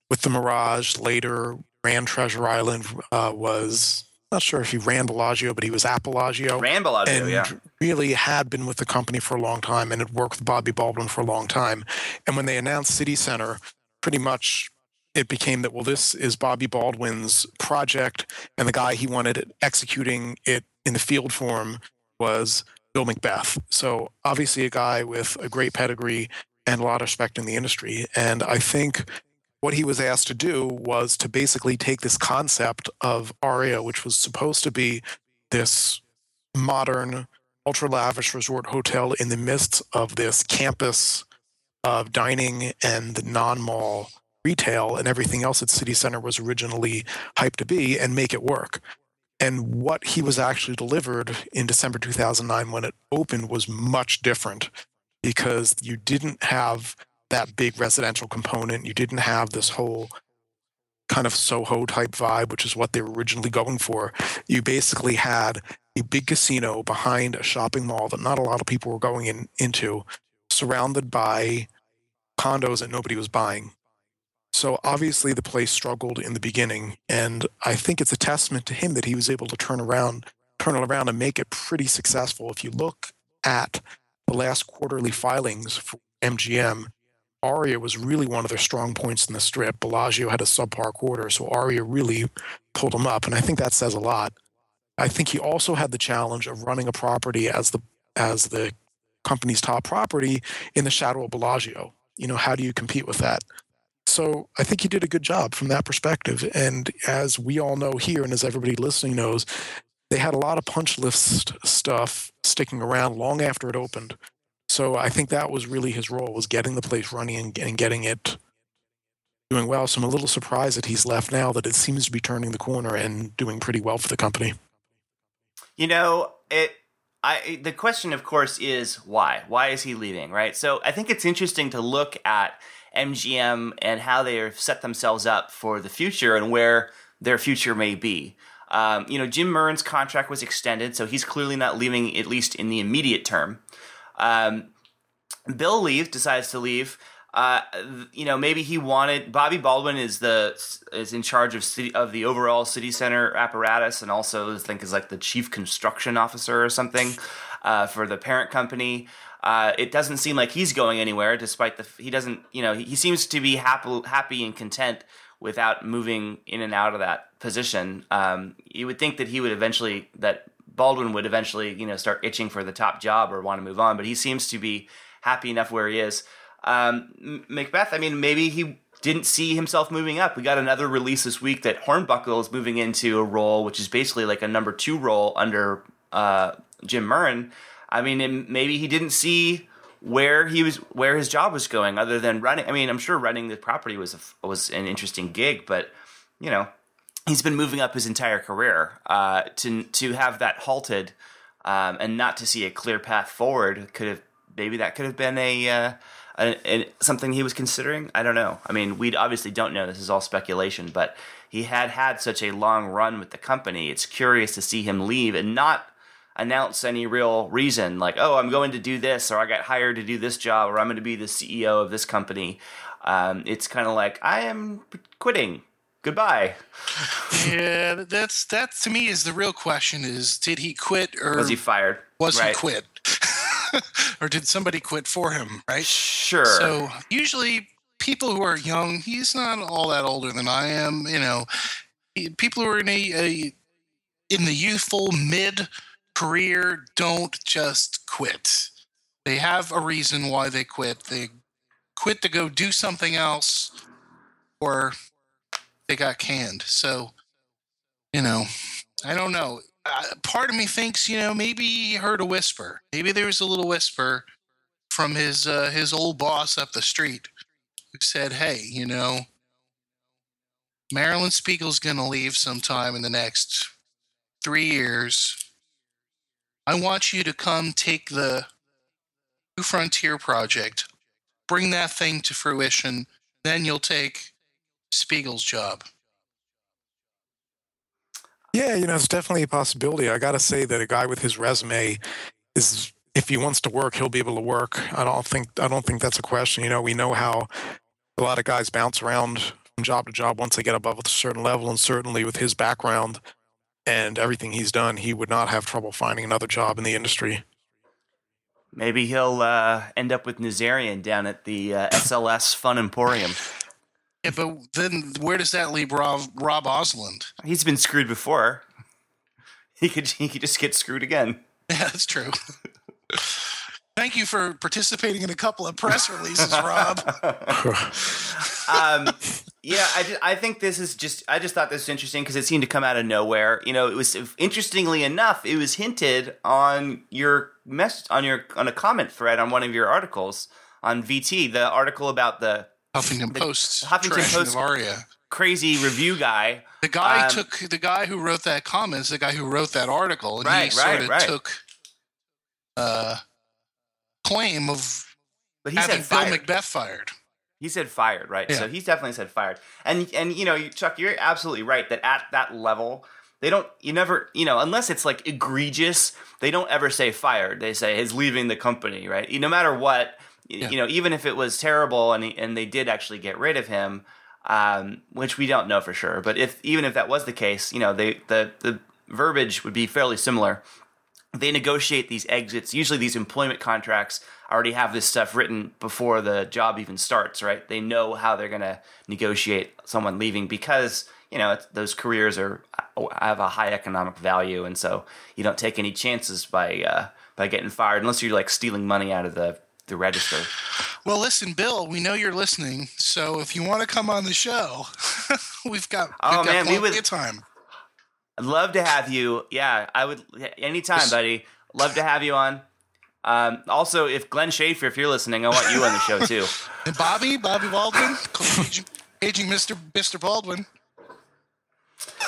with the Mirage, later ran Treasure Island, uh, was not sure if he ran Bellagio, but he was at Bellagio. Ran Bellagio, and yeah. Really had been with the company for a long time and had worked with Bobby Baldwin for a long time. And when they announced City Center, pretty much it became that well, this is Bobby Baldwin's project, and the guy he wanted executing it in the field form was Bill McBeath. So obviously a guy with a great pedigree and a lot of respect in the industry. And I think what he was asked to do was to basically take this concept of Aria, which was supposed to be this modern, ultra lavish resort hotel in the midst of this campus of dining and the non mall retail and everything else that City Center was originally hyped to be and make it work. And what he was actually delivered in December 2009 when it opened was much different because you didn't have that big residential component. You didn't have this whole kind of Soho type vibe, which is what they were originally going for. You basically had a big casino behind a shopping mall that not a lot of people were going in, into, surrounded by condos that nobody was buying. So obviously the place struggled in the beginning, and I think it's a testament to him that he was able to turn around, turn it around, and make it pretty successful. If you look at the last quarterly filings for MGM, Aria was really one of their strong points in the strip. Bellagio had a subpar quarter, so Aria really pulled him up, and I think that says a lot. I think he also had the challenge of running a property as the as the company's top property in the shadow of Bellagio. You know, how do you compete with that? So I think he did a good job from that perspective. And as we all know here, and as everybody listening knows, they had a lot of punch list stuff sticking around long after it opened. So I think that was really his role was getting the place running and, and getting it doing well. So I'm a little surprised that he's left now that it seems to be turning the corner and doing pretty well for the company. You know, it I the question of course is why? Why is he leaving, right? So I think it's interesting to look at MGM and how they have set themselves up for the future and where their future may be. Um, you know, Jim Murren's contract was extended, so he's clearly not leaving at least in the immediate term. Um, Bill leaves, decides to leave. Uh, you know, maybe he wanted Bobby Baldwin is the is in charge of city of the overall city center apparatus, and also I think is like the chief construction officer or something uh, for the parent company. Uh, it doesn't seem like he's going anywhere, despite the he doesn't. You know, he, he seems to be happy happy and content without moving in and out of that position. Um, you would think that he would eventually that Baldwin would eventually, you know, start itching for the top job or want to move on, but he seems to be happy enough where he is. Um, McBeath, I mean, maybe he didn't see himself moving up. We got another release this week that Hornbuckle is moving into a role, which is basically like a number two role under uh, Jim Murren. I mean, maybe he didn't see where he was, where his job was going, other than running. I mean, I'm sure running the property was a, was an interesting gig, but you know, he's been moving up his entire career. Uh, to to have that halted um, and not to see a clear path forward could have maybe that could have been a, uh, a, a, something he was considering. I don't know. I mean, we obviously don't know. This is all speculation, but he had had such a long run with the company. It's curious to see him leave and not announce any real reason like, oh, I'm going to do this, or I got hired to do this job, or I'm going to be the CEO of this company. Um, it's kind of like I am quitting goodbye. yeah, that's that to me is the real question: is did he quit or was he fired? Was right. he quit? or did somebody quit for him? Right. Sure. So usually people who are young, he's not all that older than I am. You know, people who are in a, a in the youthful mid career don't just quit. They have a reason why they quit. They quit to go do something else, or they got canned. So, you know, I don't know. Uh, part of me thinks, you know, maybe he heard a whisper. Maybe there was a little whisper from his uh, his old boss up the street who said, "Hey, you know, Marilyn Spiegel's going to leave sometime in the next three years. I want you to come take the New Frontier project, bring that thing to fruition. Then you'll take Spiegel's job? Yeah, you know, it's definitely a possibility. I got to say that a guy with his resume is if he wants to work, he'll be able to work. I don't think I don't think that's a question. You know, we know how a lot of guys bounce around from job to job once they get above a certain level, and certainly with his background and everything he's done, he would not have trouble finding another job in the industry. Maybe he'll uh, end up with Nazarian down at the uh, SLS Fun Emporium. Yeah, but then where does that leave Rob, Rob Oseland? He's been screwed before. He could he could just get screwed again. Yeah, that's true. Thank you for participating in a couple of press releases, Rob. um, yeah, I, just, I think this is just I just thought this was interesting because it seemed to come out of nowhere. You know, it was interestingly enough, it was hinted on your mess on your on a comment thread on one of your articles on VT, the article about the Huffington Post, Huffington Post, Aria. crazy review guy. The guy um, took the guy who wrote that comment, the guy who wrote that article, and right, he sort right, of right. took uh, claim of but he having Bill McBeath fired. He said fired, right? Yeah. So he's definitely said fired. And and you know, Chuck, you're absolutely right that at that level, they don't. You never, you know, unless it's like egregious, they don't ever say fired. They say he's leaving the company, right? No matter what yeah. you know, even if it was terrible and he, and they did actually get rid of him, um, which we don't know for sure. But if even if that was the case, you know, they, the the verbiage would be fairly similar. They negotiate these exits. Usually, these employment contracts already have this stuff written before the job even starts. Right? They know how they're going to negotiate someone leaving because you know those careers are have a high economic value, and so you don't take any chances by uh, by getting fired unless you're like stealing money out of the the register. Well, listen, Bill, we know you're listening, so if you want to come on the show, we've got we've Oh, got man, we plenty would- of time. I'd love to have you. Yeah, I would anytime, buddy. Love to have you on. Um, also, if Glenn Schaeffer, if you're listening, I want you on the show too. And Bobby, Bobby Baldwin, aging, aging Mr. Mr. Baldwin.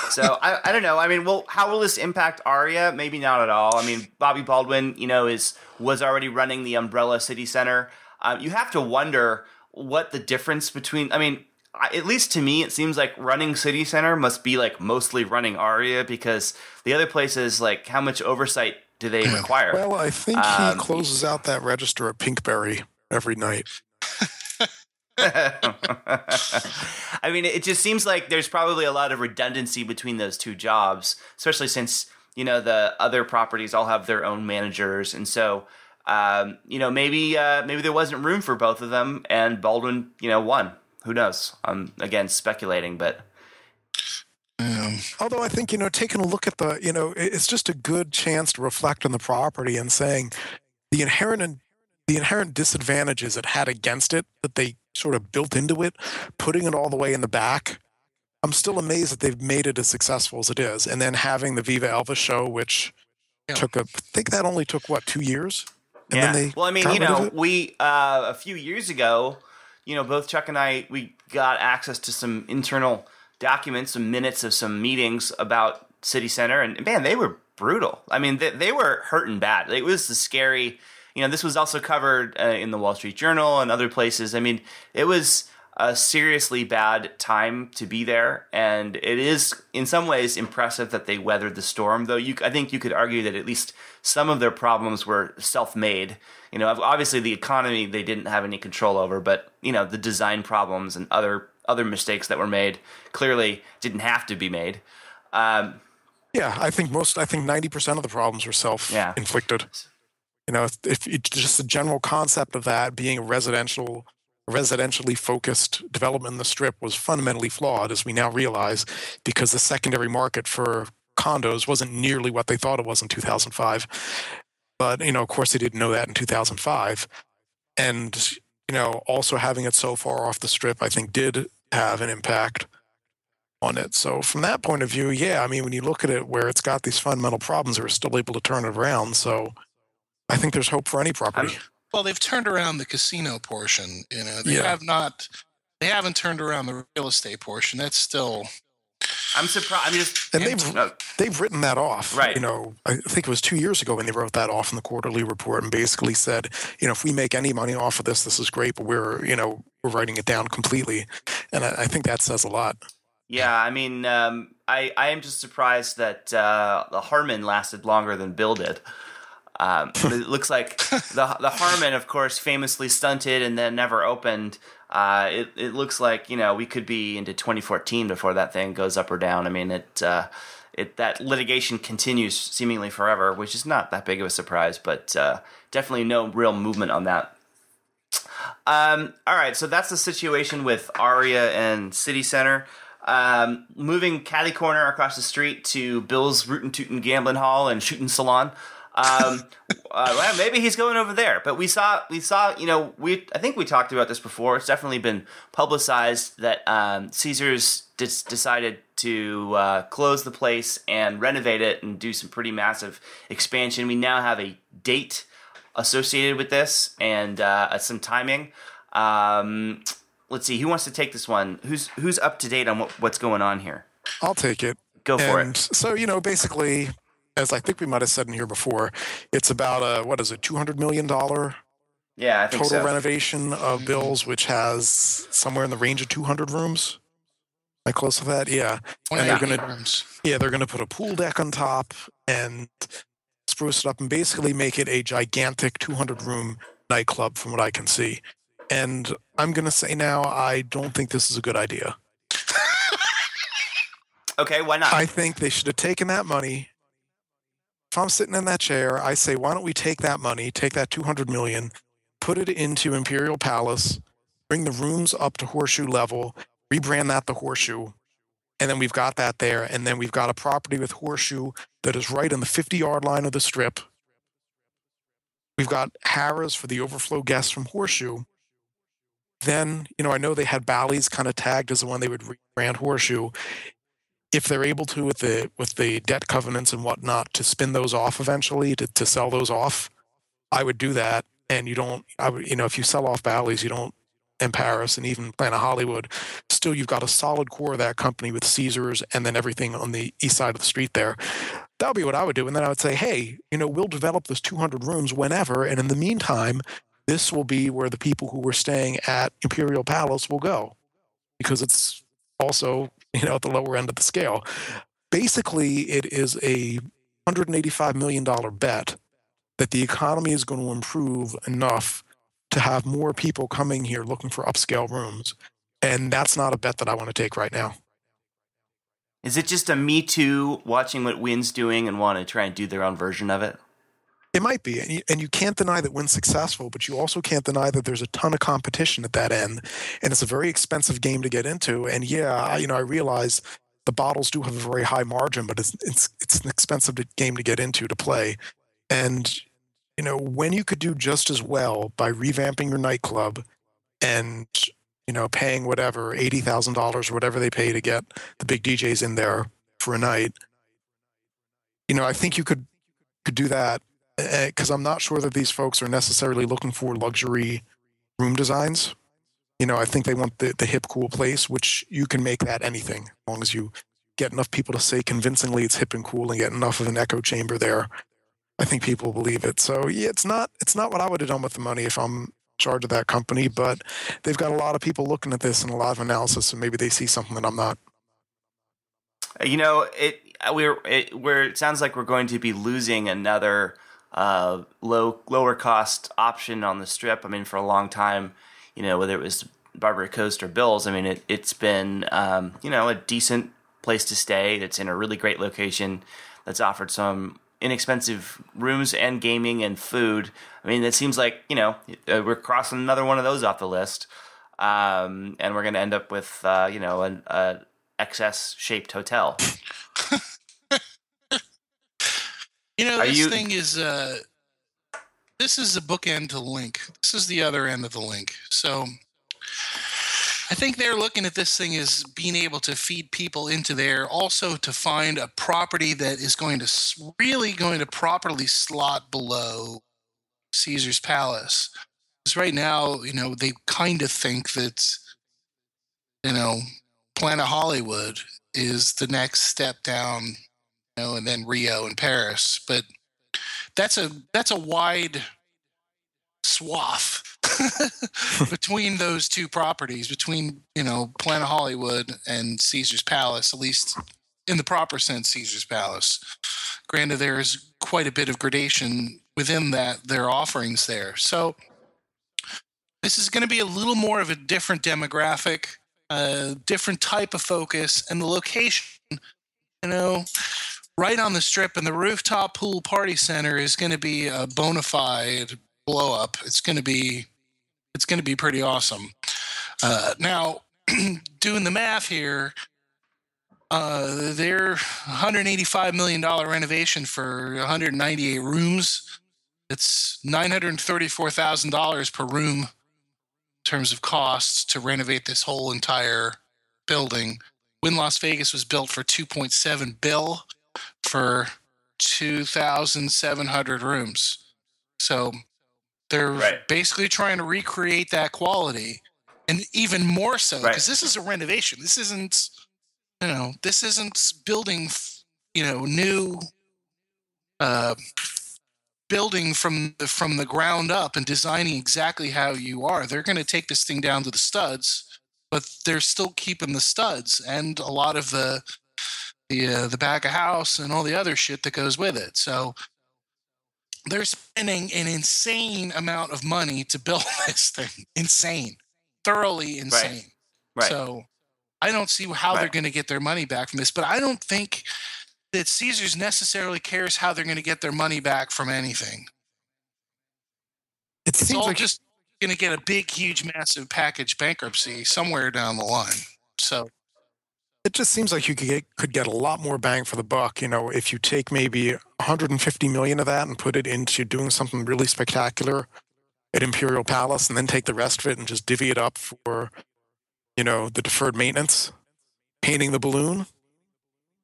So I, I don't know. I mean, well, how will this impact Aria? Maybe not at all. I mean, Bobby Baldwin, you know, is was already running the Umbrella City Center. Um, you have to wonder what the difference between. I mean, at least to me, it seems like running City Center must be like mostly running Aria because the other places, like, how much oversight do they require? Well, I think Um, he closes out that register at Pinkberry every night. I mean, it just seems like there's probably a lot of redundancy between those two jobs, especially since you know the other properties all have their own managers, and so um, you know maybe uh, maybe there wasn't room for both of them, and Baldwin you know won. Who knows? I'm again speculating, but Um, Although I think you know, taking a look at the, you know, it's just a good chance to reflect on the property and saying the inherent the inherent disadvantages it had against it that they sort of built into it, putting it all the way in the back. I'm still amazed that they've made it as successful as it is, and then having the Viva Elvis show, which Yeah. took a, I think that only took what two years. And yeah. then they well, I mean, you know, we uh, a few years ago, you know, both Chuck and I we got access to some internal documents, some minutes of some meetings about City Center, and man, they were brutal. I mean, they, they were hurting bad. It was the scary. You know, this was also covered uh, in the Wall Street Journal and other places. I mean, it was a seriously bad time to be there, and it is in some ways impressive that they weathered the storm. Though you, I think you could argue that at least some of their problems were self-made. You know, obviously the economy they didn't have any control over, but you know the design problems and other other mistakes that were made clearly didn't have to be made. Um, Yeah, I think most. I think ninety percent of the problems were self-inflicted. You know, if, if it's just the general concept of that being a residential, residentially focused development in the strip was fundamentally flawed, as we now realize, because the secondary market for condos wasn't nearly what they thought it was in two thousand five. But you know, of course, they didn't know that in two thousand five, and you know, also having it so far off the strip, I think, did have an impact on it. So from that point of view, yeah, I mean, when you look at it where it's got these fundamental problems, they're still able to turn it around. So I think there's hope for any property. well, they've turned around the casino portion. You know, they Yeah. have not. They haven't turned around the real estate portion. That's still. I'm surprised. I'm just And they've- no, They've written that off. Right. You know, I think it was two years ago when they wrote that off in the quarterly report and basically said, you know, if we make any money off of this, this is great, but we're, you know, we're writing it down completely. And I, I think that says a lot. Yeah, I mean, um, I I am just surprised that uh, the Harmon lasted longer than Bill did. Um, it looks like the the Harmon, of course, famously stunted and then never opened. Uh, it it looks like you know we could be into 2014 before that thing goes up or down. I mean, it uh, it that litigation continues seemingly forever, which is not that big of a surprise, but uh, definitely no real movement on that. Um, all right, so that's the situation with Aria and City Center. Um, moving catty corner across the street to Bill's Rootin' Tootin' Gambling Hall and Shooting Salon. Um, uh, well, maybe he's going over there, but we saw we saw you know we I think we talked about this before. It's definitely been publicized that um, Caesars dis- decided to uh, close the place and renovate it and do some pretty massive expansion. We now have a date associated with this and uh, some timing. Um, let's see, who wants to take this one? Who's who's up to date on what, what's going on here? I'll take it. Go for and it. so, you know, basically, as I think we might have said in here before, it's about a, what is it, $200 million total Yeah, I think so. renovation of hmm. Bill's, which has somewhere in the range of 200 rooms. Am I close to that? Yeah. And they're gonna- rooms. Yeah, they're going to put a pool deck on top and spruce it up and basically make it a gigantic 200 room nightclub from what I can see. And I'm going to say now, I don't think this is a good idea. Okay, why not? I think they should have taken that money. If I'm sitting in that chair, I say, why don't we take that money, take that 200 million, put it into Imperial Palace, bring the rooms up to horseshoe level, rebrand that the horseshoe, and then we've got that there. And then we've got a property with horseshoe that is right on the 50 yard line of the strip. We've got Harrah's for the overflow guests from Horseshoe. Then, you know, I know they had Bally's kind of tagged as the one they would rebrand Horseshoe. If they're able to with the with the debt covenants and whatnot to spin those off eventually to, to sell those off, I would do that. And you don't I would you know, if you sell off Bally's, you don't in Paris and even Planet Hollywood, still you've got a solid core of that company with Caesars and then everything on the east side of the street there. That would be what I would do. And then I would say, hey, you know, we'll develop those 200 rooms whenever. And in the meantime, this will be where the people who were staying at Imperial Palace will go because it's also, you know, at the lower end of the scale. Basically, it is a $185 million bet that the economy is going to improve enough to have more people coming here looking for upscale rooms. And that's not a bet that I want to take right now. Is it just a me too watching what Wynn's doing and want to try and do their own version of it? It might be, and you, and you can't deny that Wynn's successful, but you also can't deny that there's a ton of competition at that end, and it's a very expensive game to get into. And yeah, I, you know, I realize the bottles do have a very high margin, but it's it's it's an expensive game to get into to play. And you know, when you could do just as well by revamping your nightclub and you know paying whatever eighty thousand dollars or whatever they pay to get the big DJs in there for a night, you know, I think you could could do that Eh, because I'm not sure that these folks are necessarily looking for luxury room designs. You know, I think they want the, the hip, cool place, which you can make that anything as long as you get enough people to say convincingly it's hip and cool and get enough of an echo chamber there. I think people believe it. So yeah, it's not it's not what I would have done with the money if I'm charge of that company, but they've got a lot of people looking at this and a lot of analysis, and maybe they see something that I'm not. You know, it we're it, we're it sounds like we're going to be losing another uh, low lower cost option on the strip. I mean, for a long time, you know, whether it was Barbary Coast or Bills, I mean, it it's been um, you know a decent place to stay. It's in a really great location that's offered some inexpensive rooms and gaming and food. I mean, it seems like you know uh, we're crossing another one of those off the list, um, and we're going to end up with uh, you know an XS shaped hotel. You know, Are this you... thing is uh this is the bookend to link. This is the other end of the link. So I think they're looking at this thing as being able to feed people into there, also to find a property that is going to really going to properly slot below Caesar's Palace. Because right now, you know, they kind of think that, you know, Planet Hollywood is the next step down know, and then Rio and Paris. But that's a that's a wide swath between those two properties, between you know Planet Hollywood and Caesar's Palace, at least in the proper sense, Caesar's Palace. Granted, there is quite a bit of gradation within that their offerings there. So this is going to be a little more of a different demographic, a different type of focus, and the location. You know, right on the strip, and the rooftop pool party center is going to be a bona fide blow up. It's going to be it's going to be pretty awesome. Uh, now, doing the math here, uh, their 185 million dollar renovation for 198 rooms. It's 934 thousand dollars per room in terms of costs to renovate this whole entire building. When Las Vegas was built for 2.7 bill for 2,700 rooms. So they're right. basically trying to recreate that quality and even more so because right. this is a renovation. This isn't, you know, this isn't building, you know, new uh, building from the, from the ground up and designing exactly how you are. They're going to take this thing down to the studs, but they're still keeping the studs and a lot of the the uh, the back of house and all the other shit that goes with it. So they're spending an insane amount of money to build this thing. Insane, thoroughly insane. Right. right. So I don't see how they're going to get their money back from this. But I don't think that Caesars necessarily cares how they're going to get their money back from anything. It It's seems all like just going to get a big, huge, massive package bankruptcy somewhere down the line. So it just seems like you could get, could get a lot more bang for the buck. You know, if you take maybe 150 million of that and put it into doing something really spectacular at Imperial Palace, and then take the rest of it and just divvy it up for, you know, the deferred maintenance, painting the balloon.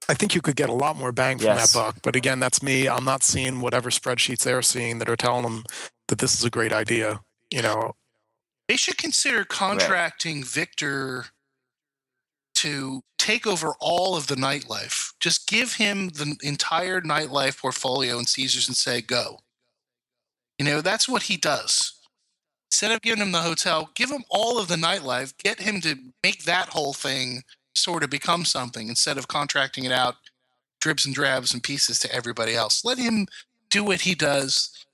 I think you could get a lot more bang from Yes. that buck. But again, that's me. I'm not seeing whatever spreadsheets they're seeing that are telling them that this is a great idea. You know, they should consider contracting Victor to take over all of the nightlife. Just give him the entire nightlife portfolio in Caesars and say, go. You know, that's what he does. Instead of giving him the hotel, give him all of the nightlife, get him to make that whole thing sort of become something instead of contracting it out dribs and drabs and pieces to everybody else. Let him do what he does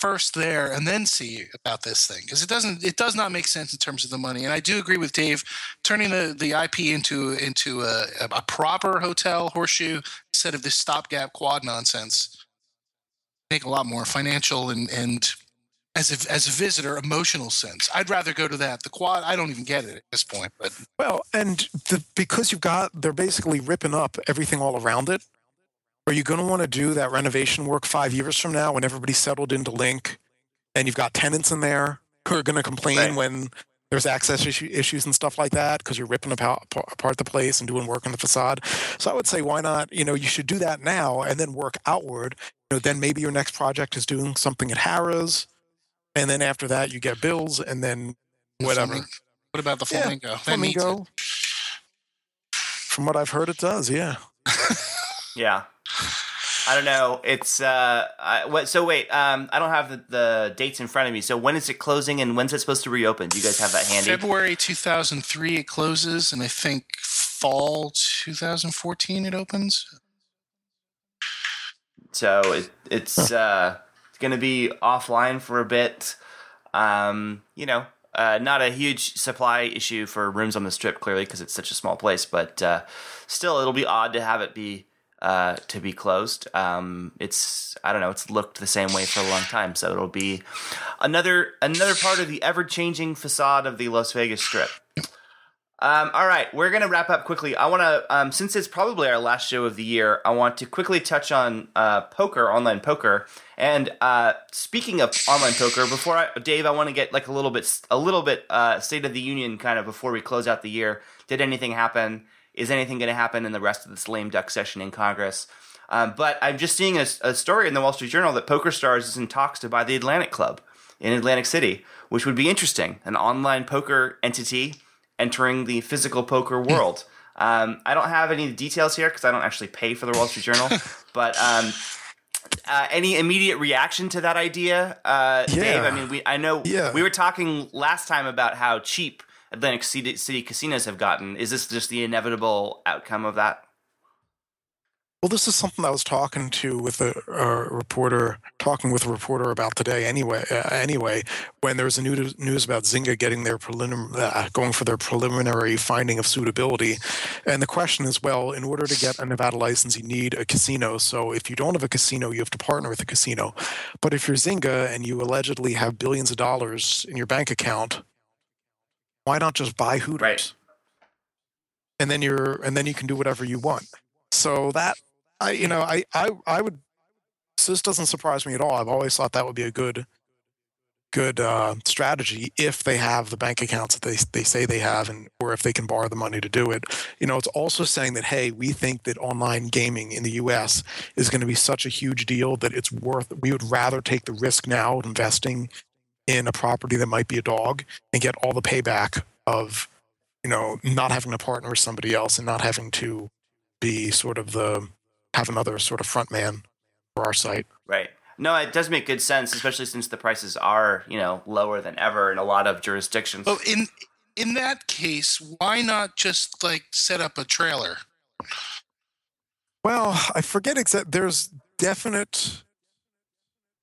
first there and then see about this thing because it doesn't it does not make sense in terms of the money and i do agree with dave turning the, the ip into into a, a proper hotel horseshoe instead of this stopgap quad nonsense make a lot more financial and and as a, as a visitor emotional sense i'd rather go to that the quad i don't even get it at this point but Well, and the, because you've got, they're basically ripping up everything all around it. Are you going to want to do that renovation work five years from now when everybody's settled into Link and you've got tenants in there who are going to complain Right. when there's access issue, issues and stuff like that because you're ripping apart, apart the place and doing work on the facade? So I would say, why not? You know, you should do that now and then work outward. You know, then maybe your next project is doing something at Harrah's. And then after that, you get bills and then whatever. Flamingo- what about the Yeah, flamingo That needs it. Flamingo. From what I've heard, it does. Yeah. Yeah. I don't know. It's uh, I, what? So wait, um, I don't have the, the dates in front of me. So when is it closing, and when's it supposed to reopen? Do you guys have that handy? February 2003 it closes, and I think fall 2014 it opens. So it, it's uh, it's going to be offline for a bit. Um, you know, uh, not a huge supply issue for rooms on the strip, clearly, because it's such a small place. But uh, still, it'll be odd to have it be uh, to be closed. Um, it's I don't know. It's looked the same way for a long time, so it'll be another another part of the ever changing facade of the Las Vegas Strip. Um, all right, we're gonna wrap up quickly. I want to, um, since it's probably our last show of the year, I want to quickly touch on uh, poker, online poker. And uh, speaking of online poker, before I, Dave, I want to get like a little bit, a little bit uh, state of the union kind of before we close out the year. Did anything happen? Is anything going to happen in the rest of this lame duck session in Congress? Um, but I'm just seeing a, a story in the Wall Street Journal that PokerStars is in talks to buy the Atlantic Club in Atlantic City, which would be interesting. An online poker entity entering the physical poker world. Um, I don't have any details here because I don't actually pay for the Wall Street Journal. but um, uh, any immediate reaction to that idea, uh, Dave? I mean, we I know Yeah. we were talking last time about how cheap Atlantic City, City casinos have gotten. Is this just the inevitable outcome of that? Well, this is something I was talking to with a, a reporter, talking with a reporter about today. Anyway, uh, anyway, when there was a new news about Zynga getting their prelim- uh, going for their preliminary finding of suitability, and the question is, well, in order to get a Nevada license, you need a casino. So if you don't have a casino, you have to partner with a casino. But if you're Zynga and you allegedly have billions of dollars in your bank account, why not just buy Hooters? Right. And then you're, and then you can do whatever you want. So that I, you know, I, I, I would. So this doesn't surprise me at all. I've always thought that would be a good, good uh, strategy if they have the bank accounts that they they say they have, and or if they can borrow the money to do it. You know, it's also saying that hey, we think that online gaming in the U.S. is going to be such a huge deal that it's worth. We would rather take the risk now of investing in a property that might be a dog and get all the payback of, you know, not having to partner with somebody else and not having to be sort of the have another sort of front man for our site. Right. No, it does make good sense, especially since the prices are, you know, lower than ever in a lot of jurisdictions. Well, in in that case, why not just like set up a trailer? Well, I forget exact. There's definite.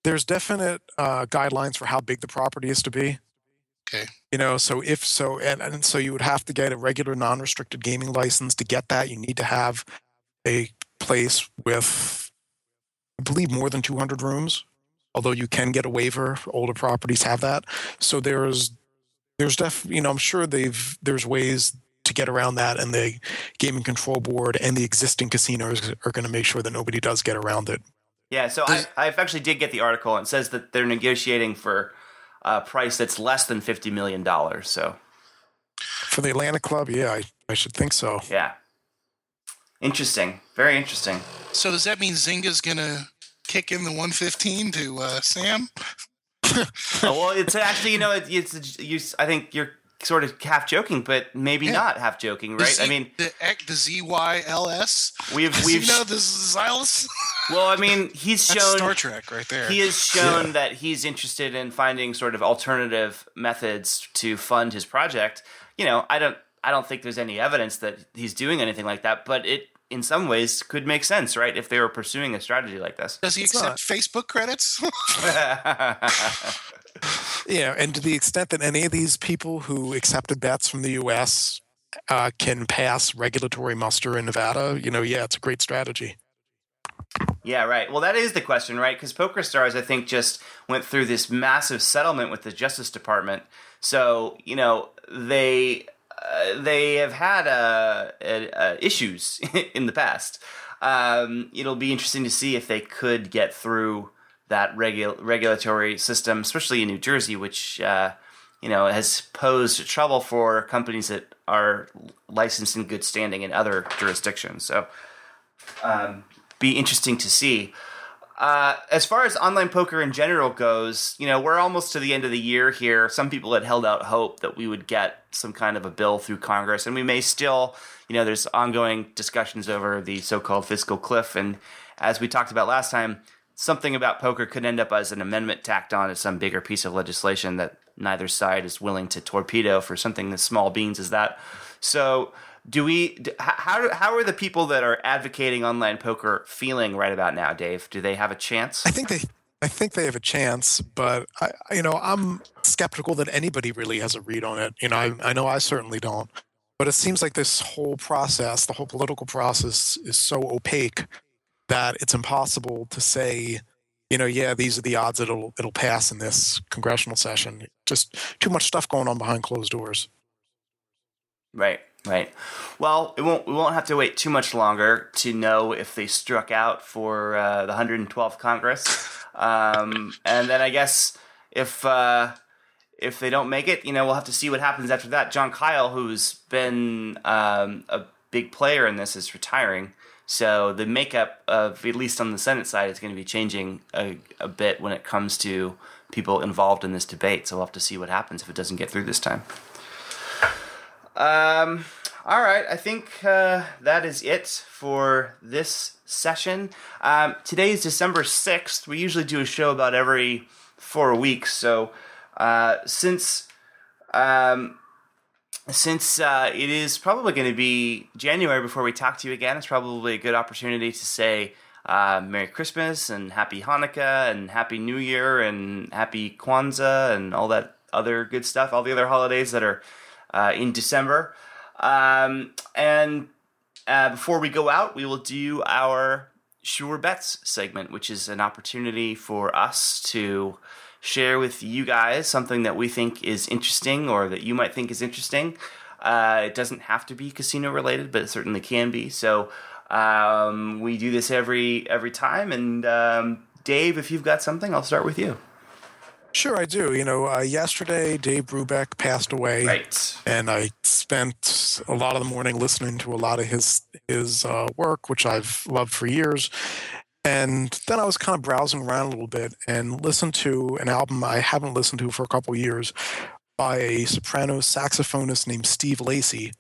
There's definite uh, guidelines for how big the property is to be. Okay. You know, so if so, and, and so you would have to get a regular non-restricted gaming license to get that. You need to have a place with, I believe, more than 200 rooms. Although you can get a waiver, older properties have that. So there's, there's def, you know, I'm sure they've there's ways to get around that, and the gaming control board and the existing casinos are going to make sure that nobody does get around it. Yeah, so I, I actually did get the article. and It says that they're negotiating for a price that's less than fifty million dollars. So for the Atlantic Club, yeah, I, I should think so. Yeah, interesting, very interesting. So does that mean Zynga's gonna kick in the 115 to uh, Sam? oh, well, it's actually you know it, it's you. I think you're sort of half joking, but maybe yeah. not half joking, right? Z, I mean, the, the ZYLS. We've we've you know the Xylus. well, I mean, he's That's shown Star Trek right there. He has shown yeah. that he's interested in finding sort of alternative methods to fund his project. You know, I don't I don't think there's any evidence that he's doing anything like that, but it in some ways could make sense, right? If they were pursuing a strategy like this. Does he it's accept not. Facebook credits? yeah, and to the extent that any of these people who accepted bets from the U.S. Uh, can pass regulatory muster in Nevada, you know, yeah, it's a great strategy. Yeah, right. Well, that is the question, right? Because PokerStars, I think, just went through this massive settlement with the Justice Department. So, you know, they uh, they have had uh, issues in the past. Um, it'll be interesting to see if they could get through that regu- regulatory system, especially in New Jersey, which uh, you know has posed trouble for companies that are licensed in good standing in other jurisdictions. So, um, be interesting to see. Uh, as far as online poker in general goes, you know, we're almost to the end of the year here. Some people had held out hope that we would get some kind of a bill through Congress, and we may still, you know, there's ongoing discussions over the so called fiscal cliff. And as we talked about last time, something about poker could end up as an amendment tacked on to some bigger piece of legislation that neither side is willing to torpedo for something as small beans as that. So, do we how how are the people that are advocating online poker feeling right about now dave? Do they have a chance? I think they i think they have a chance but i you know i'm skeptical that anybody really has a read on it. You know i, I know i certainly don't but it seems like this whole process the whole political process is so opaque that it's impossible to say you know yeah these are the odds it'll it'll pass in this congressional session just too much stuff going on behind closed doors right Right. Well, it won't. We won't have to wait too much longer to know if they struck out for uh, the 112th Congress, um, and then I guess if uh, if they don't make it, you know, we'll have to see what happens after that. Jon Kyl, who's been um, a big player in this, is retiring. So the makeup of at least on the Senate side is going to be changing a, a bit when it comes to people involved in this debate. So we'll have to see what happens if it doesn't get through this time. Um, all right, I think uh, that is it for this session. Um, today is December 6th. We usually do a show about every four weeks. So uh, since um, since uh, it is probably going to be January before we talk to you again, it's probably a good opportunity to say uh, Merry Christmas and Happy Hanukkah and Happy New Year and Happy Kwanzaa and all that other good stuff, all the other holidays that are uh, in December. Um, and uh, before we go out, we will do our Sure Bets segment, which is an opportunity for us to share with you guys something that we think is interesting or that you might think is interesting. Uh, it doesn't have to be casino related, but it certainly can be. So um, we do this every every time. And um, Dave, if you've got something, I'll start with you. Sure, I do. You know, uh, yesterday Dave Brubeck passed away, right. and I spent a lot of the morning listening to a lot of his his uh, work, which I've loved for years. And then I was kind of browsing around a little bit and listened to an album I haven't listened to for a couple years by a soprano saxophonist named Steve Lacy.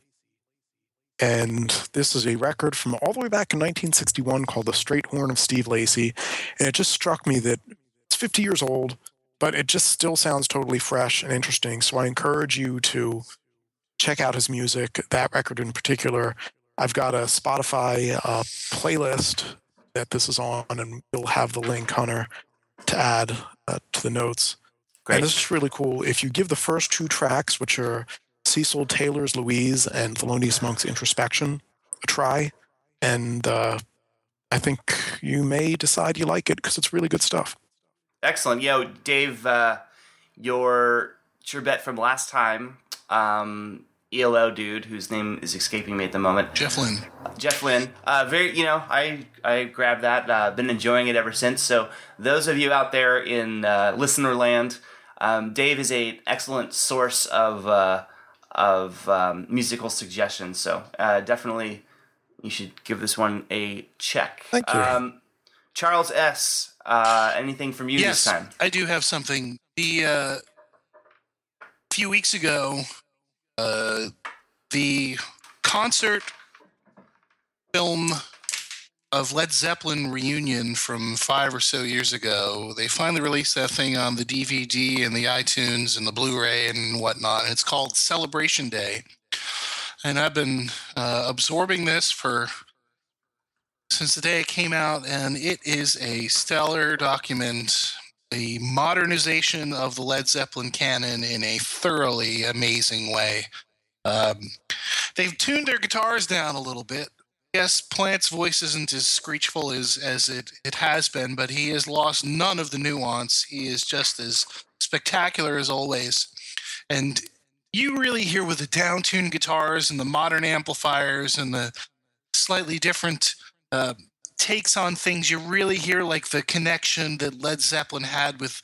And this is a record from all the way back in 1961 called The Straight Horn of Steve Lacy. And it just struck me that it's 50 years old but it just still sounds totally fresh and interesting. So I encourage you to check out his music, that record in particular. I've got a Spotify uh, playlist that this is on, and you'll have the link, Hunter, to add uh, to the notes. Great. And this is really cool. If you give the first two tracks, which are Cecil Taylor's Louise and Thelonious Monk's Introspection, a try, and uh, I think you may decide you like it because it's really good stuff. Excellent. Yo, Dave, uh, your your bet from last time, um, ELO dude, whose name is escaping me at the moment. Jeff Lynne. Jeff Lynne. Uh, very, you know, I I grabbed that. Uh, been enjoying it ever since. So those of you out there in uh, listener land, um, Dave is a excellent source of uh, of um, musical suggestions. So uh, definitely, you should give this one a check. Thank you. Um, Charles S. Uh, anything from you yes, this time? I do have something. The uh, few weeks ago, uh, the concert film of Led Zeppelin reunion from five or so years ago. They finally released that thing on the DVD and the iTunes and the Blu-ray and whatnot. And it's called Celebration Day, and I've been uh, absorbing this for since the day it came out, and it is a stellar document. A modernization of the Led Zeppelin canon in a thoroughly amazing way. Um, they've tuned their guitars down a little bit. Yes, Plant's voice isn't as screechful as, as it, it has been, but he has lost none of the nuance. He is just as spectacular as always. And you really hear with the downtuned guitars and the modern amplifiers and the slightly different uh, takes on things, you really hear like the connection that Led Zeppelin had with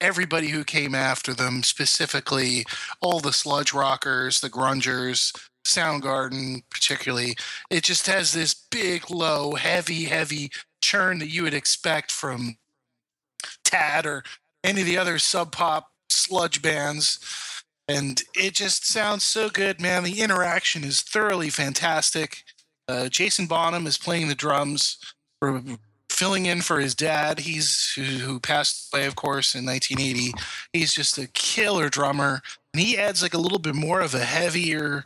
everybody who came after them, specifically all the sludge rockers, the grungers, Soundgarden, particularly. It just has this big, low, heavy, heavy churn that you would expect from Tad or any of the other sub pop sludge bands. And it just sounds so good, man. The interaction is thoroughly fantastic. Uh, Jason Bonham is playing the drums, for, filling in for his dad. He's who, who passed away, of course, in 1980. He's just a killer drummer, and he adds like a little bit more of a heavier,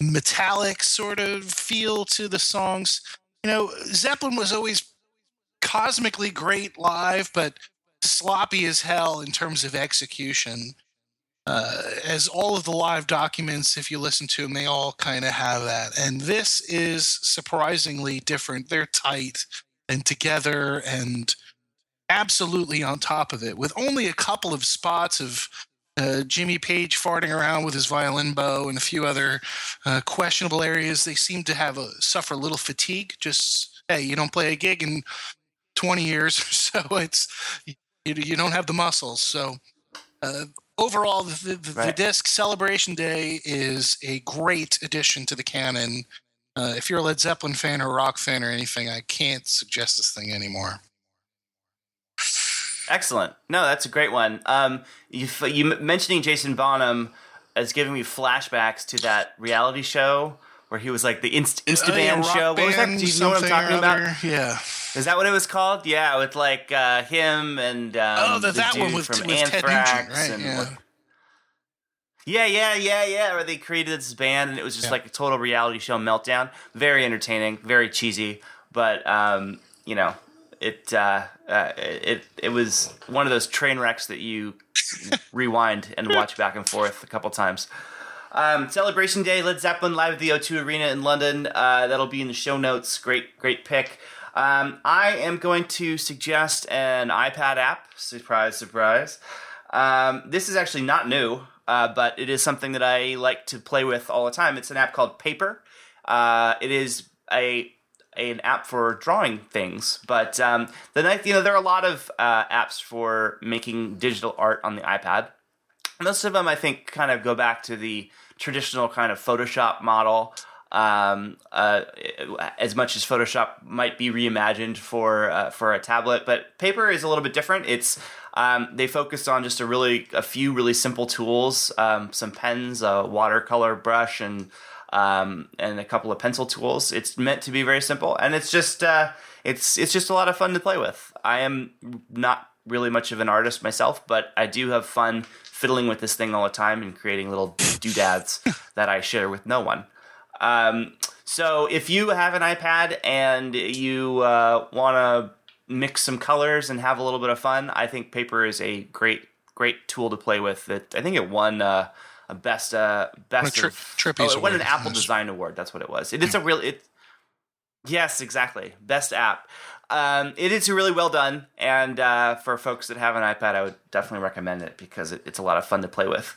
metallic sort of feel to the songs. You know, Zeppelin was always cosmically great live, but sloppy as hell in terms of execution uh, as all of the live documents, if you listen to them, they all kind of have that. And this is surprisingly different. They're tight and together and absolutely on top of it, with only a couple of spots of uh, Jimmy Page farting around with his violin bow and a few other uh, questionable areas. They seem to have a, suffer a little fatigue. Just hey, you don't play a gig in 20 years or so. It's you, you don't have the muscles. So uh, overall, the, the, Right. the disc Celebration Day is a great addition to the canon. Uh, if you're a Led Zeppelin fan or a rock fan or anything, I can't suggest this thing anymore. Excellent. No, that's a great one. Um, you, you mentioning Jason Bonham is giving me flashbacks to that reality show where he was like the Inst- Uh, yeah, Instaband Rock show. What was that? Band Do you know what I'm talking about? Yeah. Is that what it was called? Yeah, with like uh, him and um, oh, the, that one with, from Ted Nugent, right? and Yeah. yeah, yeah, yeah, yeah. Where they created this band, and it was just Yeah. like a total reality show meltdown. Very entertaining, very cheesy, but um, you know, it uh, uh, it it was one of those train wrecks that you rewind and watch back and forth a couple times. Um, Celebration Day, Led Zeppelin live at the O2 Arena in London. Uh, that'll be in the show notes. Great, great pick. Um, I am going to suggest an iPad app. Surprise, surprise. Um, this is actually not new, uh, but it is something that I like to play with all the time. It's an app called Paper. Uh, it is a an app for drawing things, but um, the night you know there are a lot of uh, apps for making digital art on the iPad. Most of them, I think, kind of go back to the traditional kind of Photoshop model. Um, uh, as much as Photoshop might be reimagined for uh, for a tablet, but Paper is a little bit different. It's um, they focused on just a really a few really simple tools, um, some pens, a watercolor brush, and um, and a couple of pencil tools. It's meant to be very simple, and it's just uh, it's it's just a lot of fun to play with. I am not really much of an artist myself, but I do have fun fiddling with this thing all the time and creating little doodads that I share with no one. Um, so if you have an iPad and you uh, want to mix some colors and have a little bit of fun, I think Paper is a great great tool to play with. That I think it won uh, a best uh, best tri- of, oh, it won an. Apple. Design Award. That's what it was. It is a real it. Yes, exactly. Best app. Um, it is really well done, and uh, for folks that have an iPad, I would definitely recommend it because it, it's a lot of fun to play with.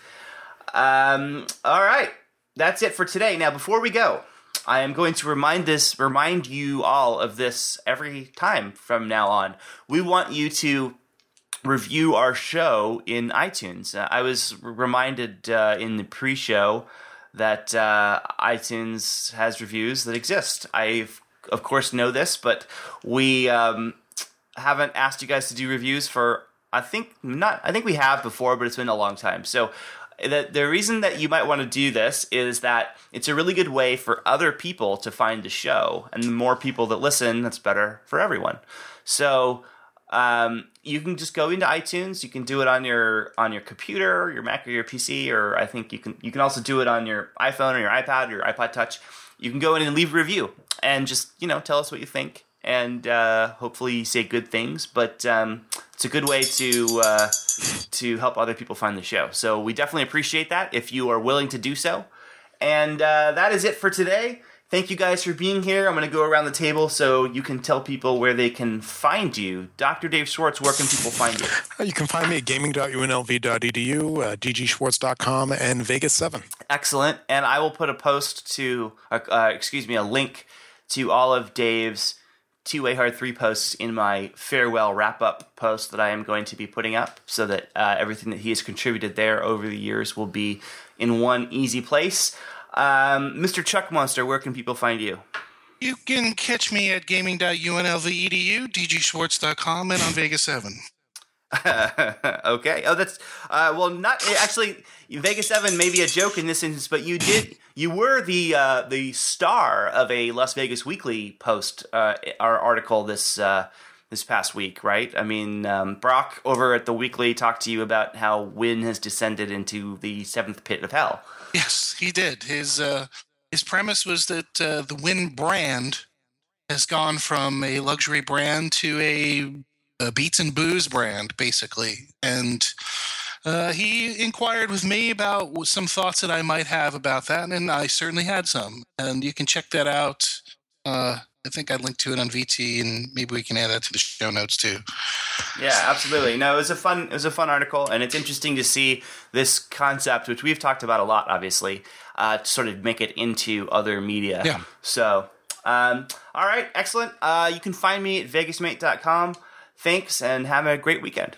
Um, all right, that's it for today. Now, before we go, I am going to remind this, remind you all of this every time from now on. We want you to review our show in iTunes. Uh, I was reminded uh, in the pre-show that uh, iTunes has reviews that exist. I, of course, know this, but we um, haven't asked you guys to do reviews for. I think not. I think we have before, but it's been a long time. So. The, the reason that you might want to do this is that it's a really good way for other people to find the show, and the more people that listen, that's better for everyone. So um, you can just go into iTunes. You can do it on your on your computer, your Mac, or your PC, or I think you can you can also do it on your iPhone or your iPad or your iPod Touch. You can go in and leave a review and just you know tell us what you think, and uh, hopefully say good things. But um, it's a good way to uh, to help other people find the show. So we definitely appreciate that if you are willing to do so. And uh, that is it for today. Thank you guys for being here. I'm going to go around the table so you can tell people where they can find you. Dr. Dave Schwartz, where can people find you? Uh, You can find me at gaming.unlv.edu, uh, dgschwartz.com, and Vegas 7. Excellent. And I will put a post to, uh, uh, excuse me, a link to all of Dave's Two Way Hard Three posts in my farewell wrap up post that I am going to be putting up so that uh, everything that he has contributed there over the years will be in one easy place. Um, Mr. Chuck Monster, where can people find you? You can catch me at gaming.unlv.edu, dgschwartz.com, and on Vegas 7. okay. Oh, that's uh, well, not actually. Vegas Seven may be a joke in this instance, but you did. You were the uh, the star of a Las Vegas Weekly post, uh, our article this uh, this past week, right? I mean, um, Brock over at the Weekly talked to you about how Wynn has descended into the seventh pit of hell. Yes, he did. His uh, his premise was that uh, the Wynn brand has gone from a luxury brand to a, a beats and booze brand, basically. And uh, he inquired with me about some thoughts that I might have about that, and I certainly had some. And you can check that out. Uh, I think I linked to it on VT, and maybe we can add that to the show notes too. Yeah, absolutely. No, it was a fun it was a fun article, and it's interesting to see this concept, which we've talked about a lot, obviously, uh, to sort of make it into other media. Yeah. So, um, all right, excellent. Uh, you can find me at vegasmate.com. Thanks, and have a great weekend.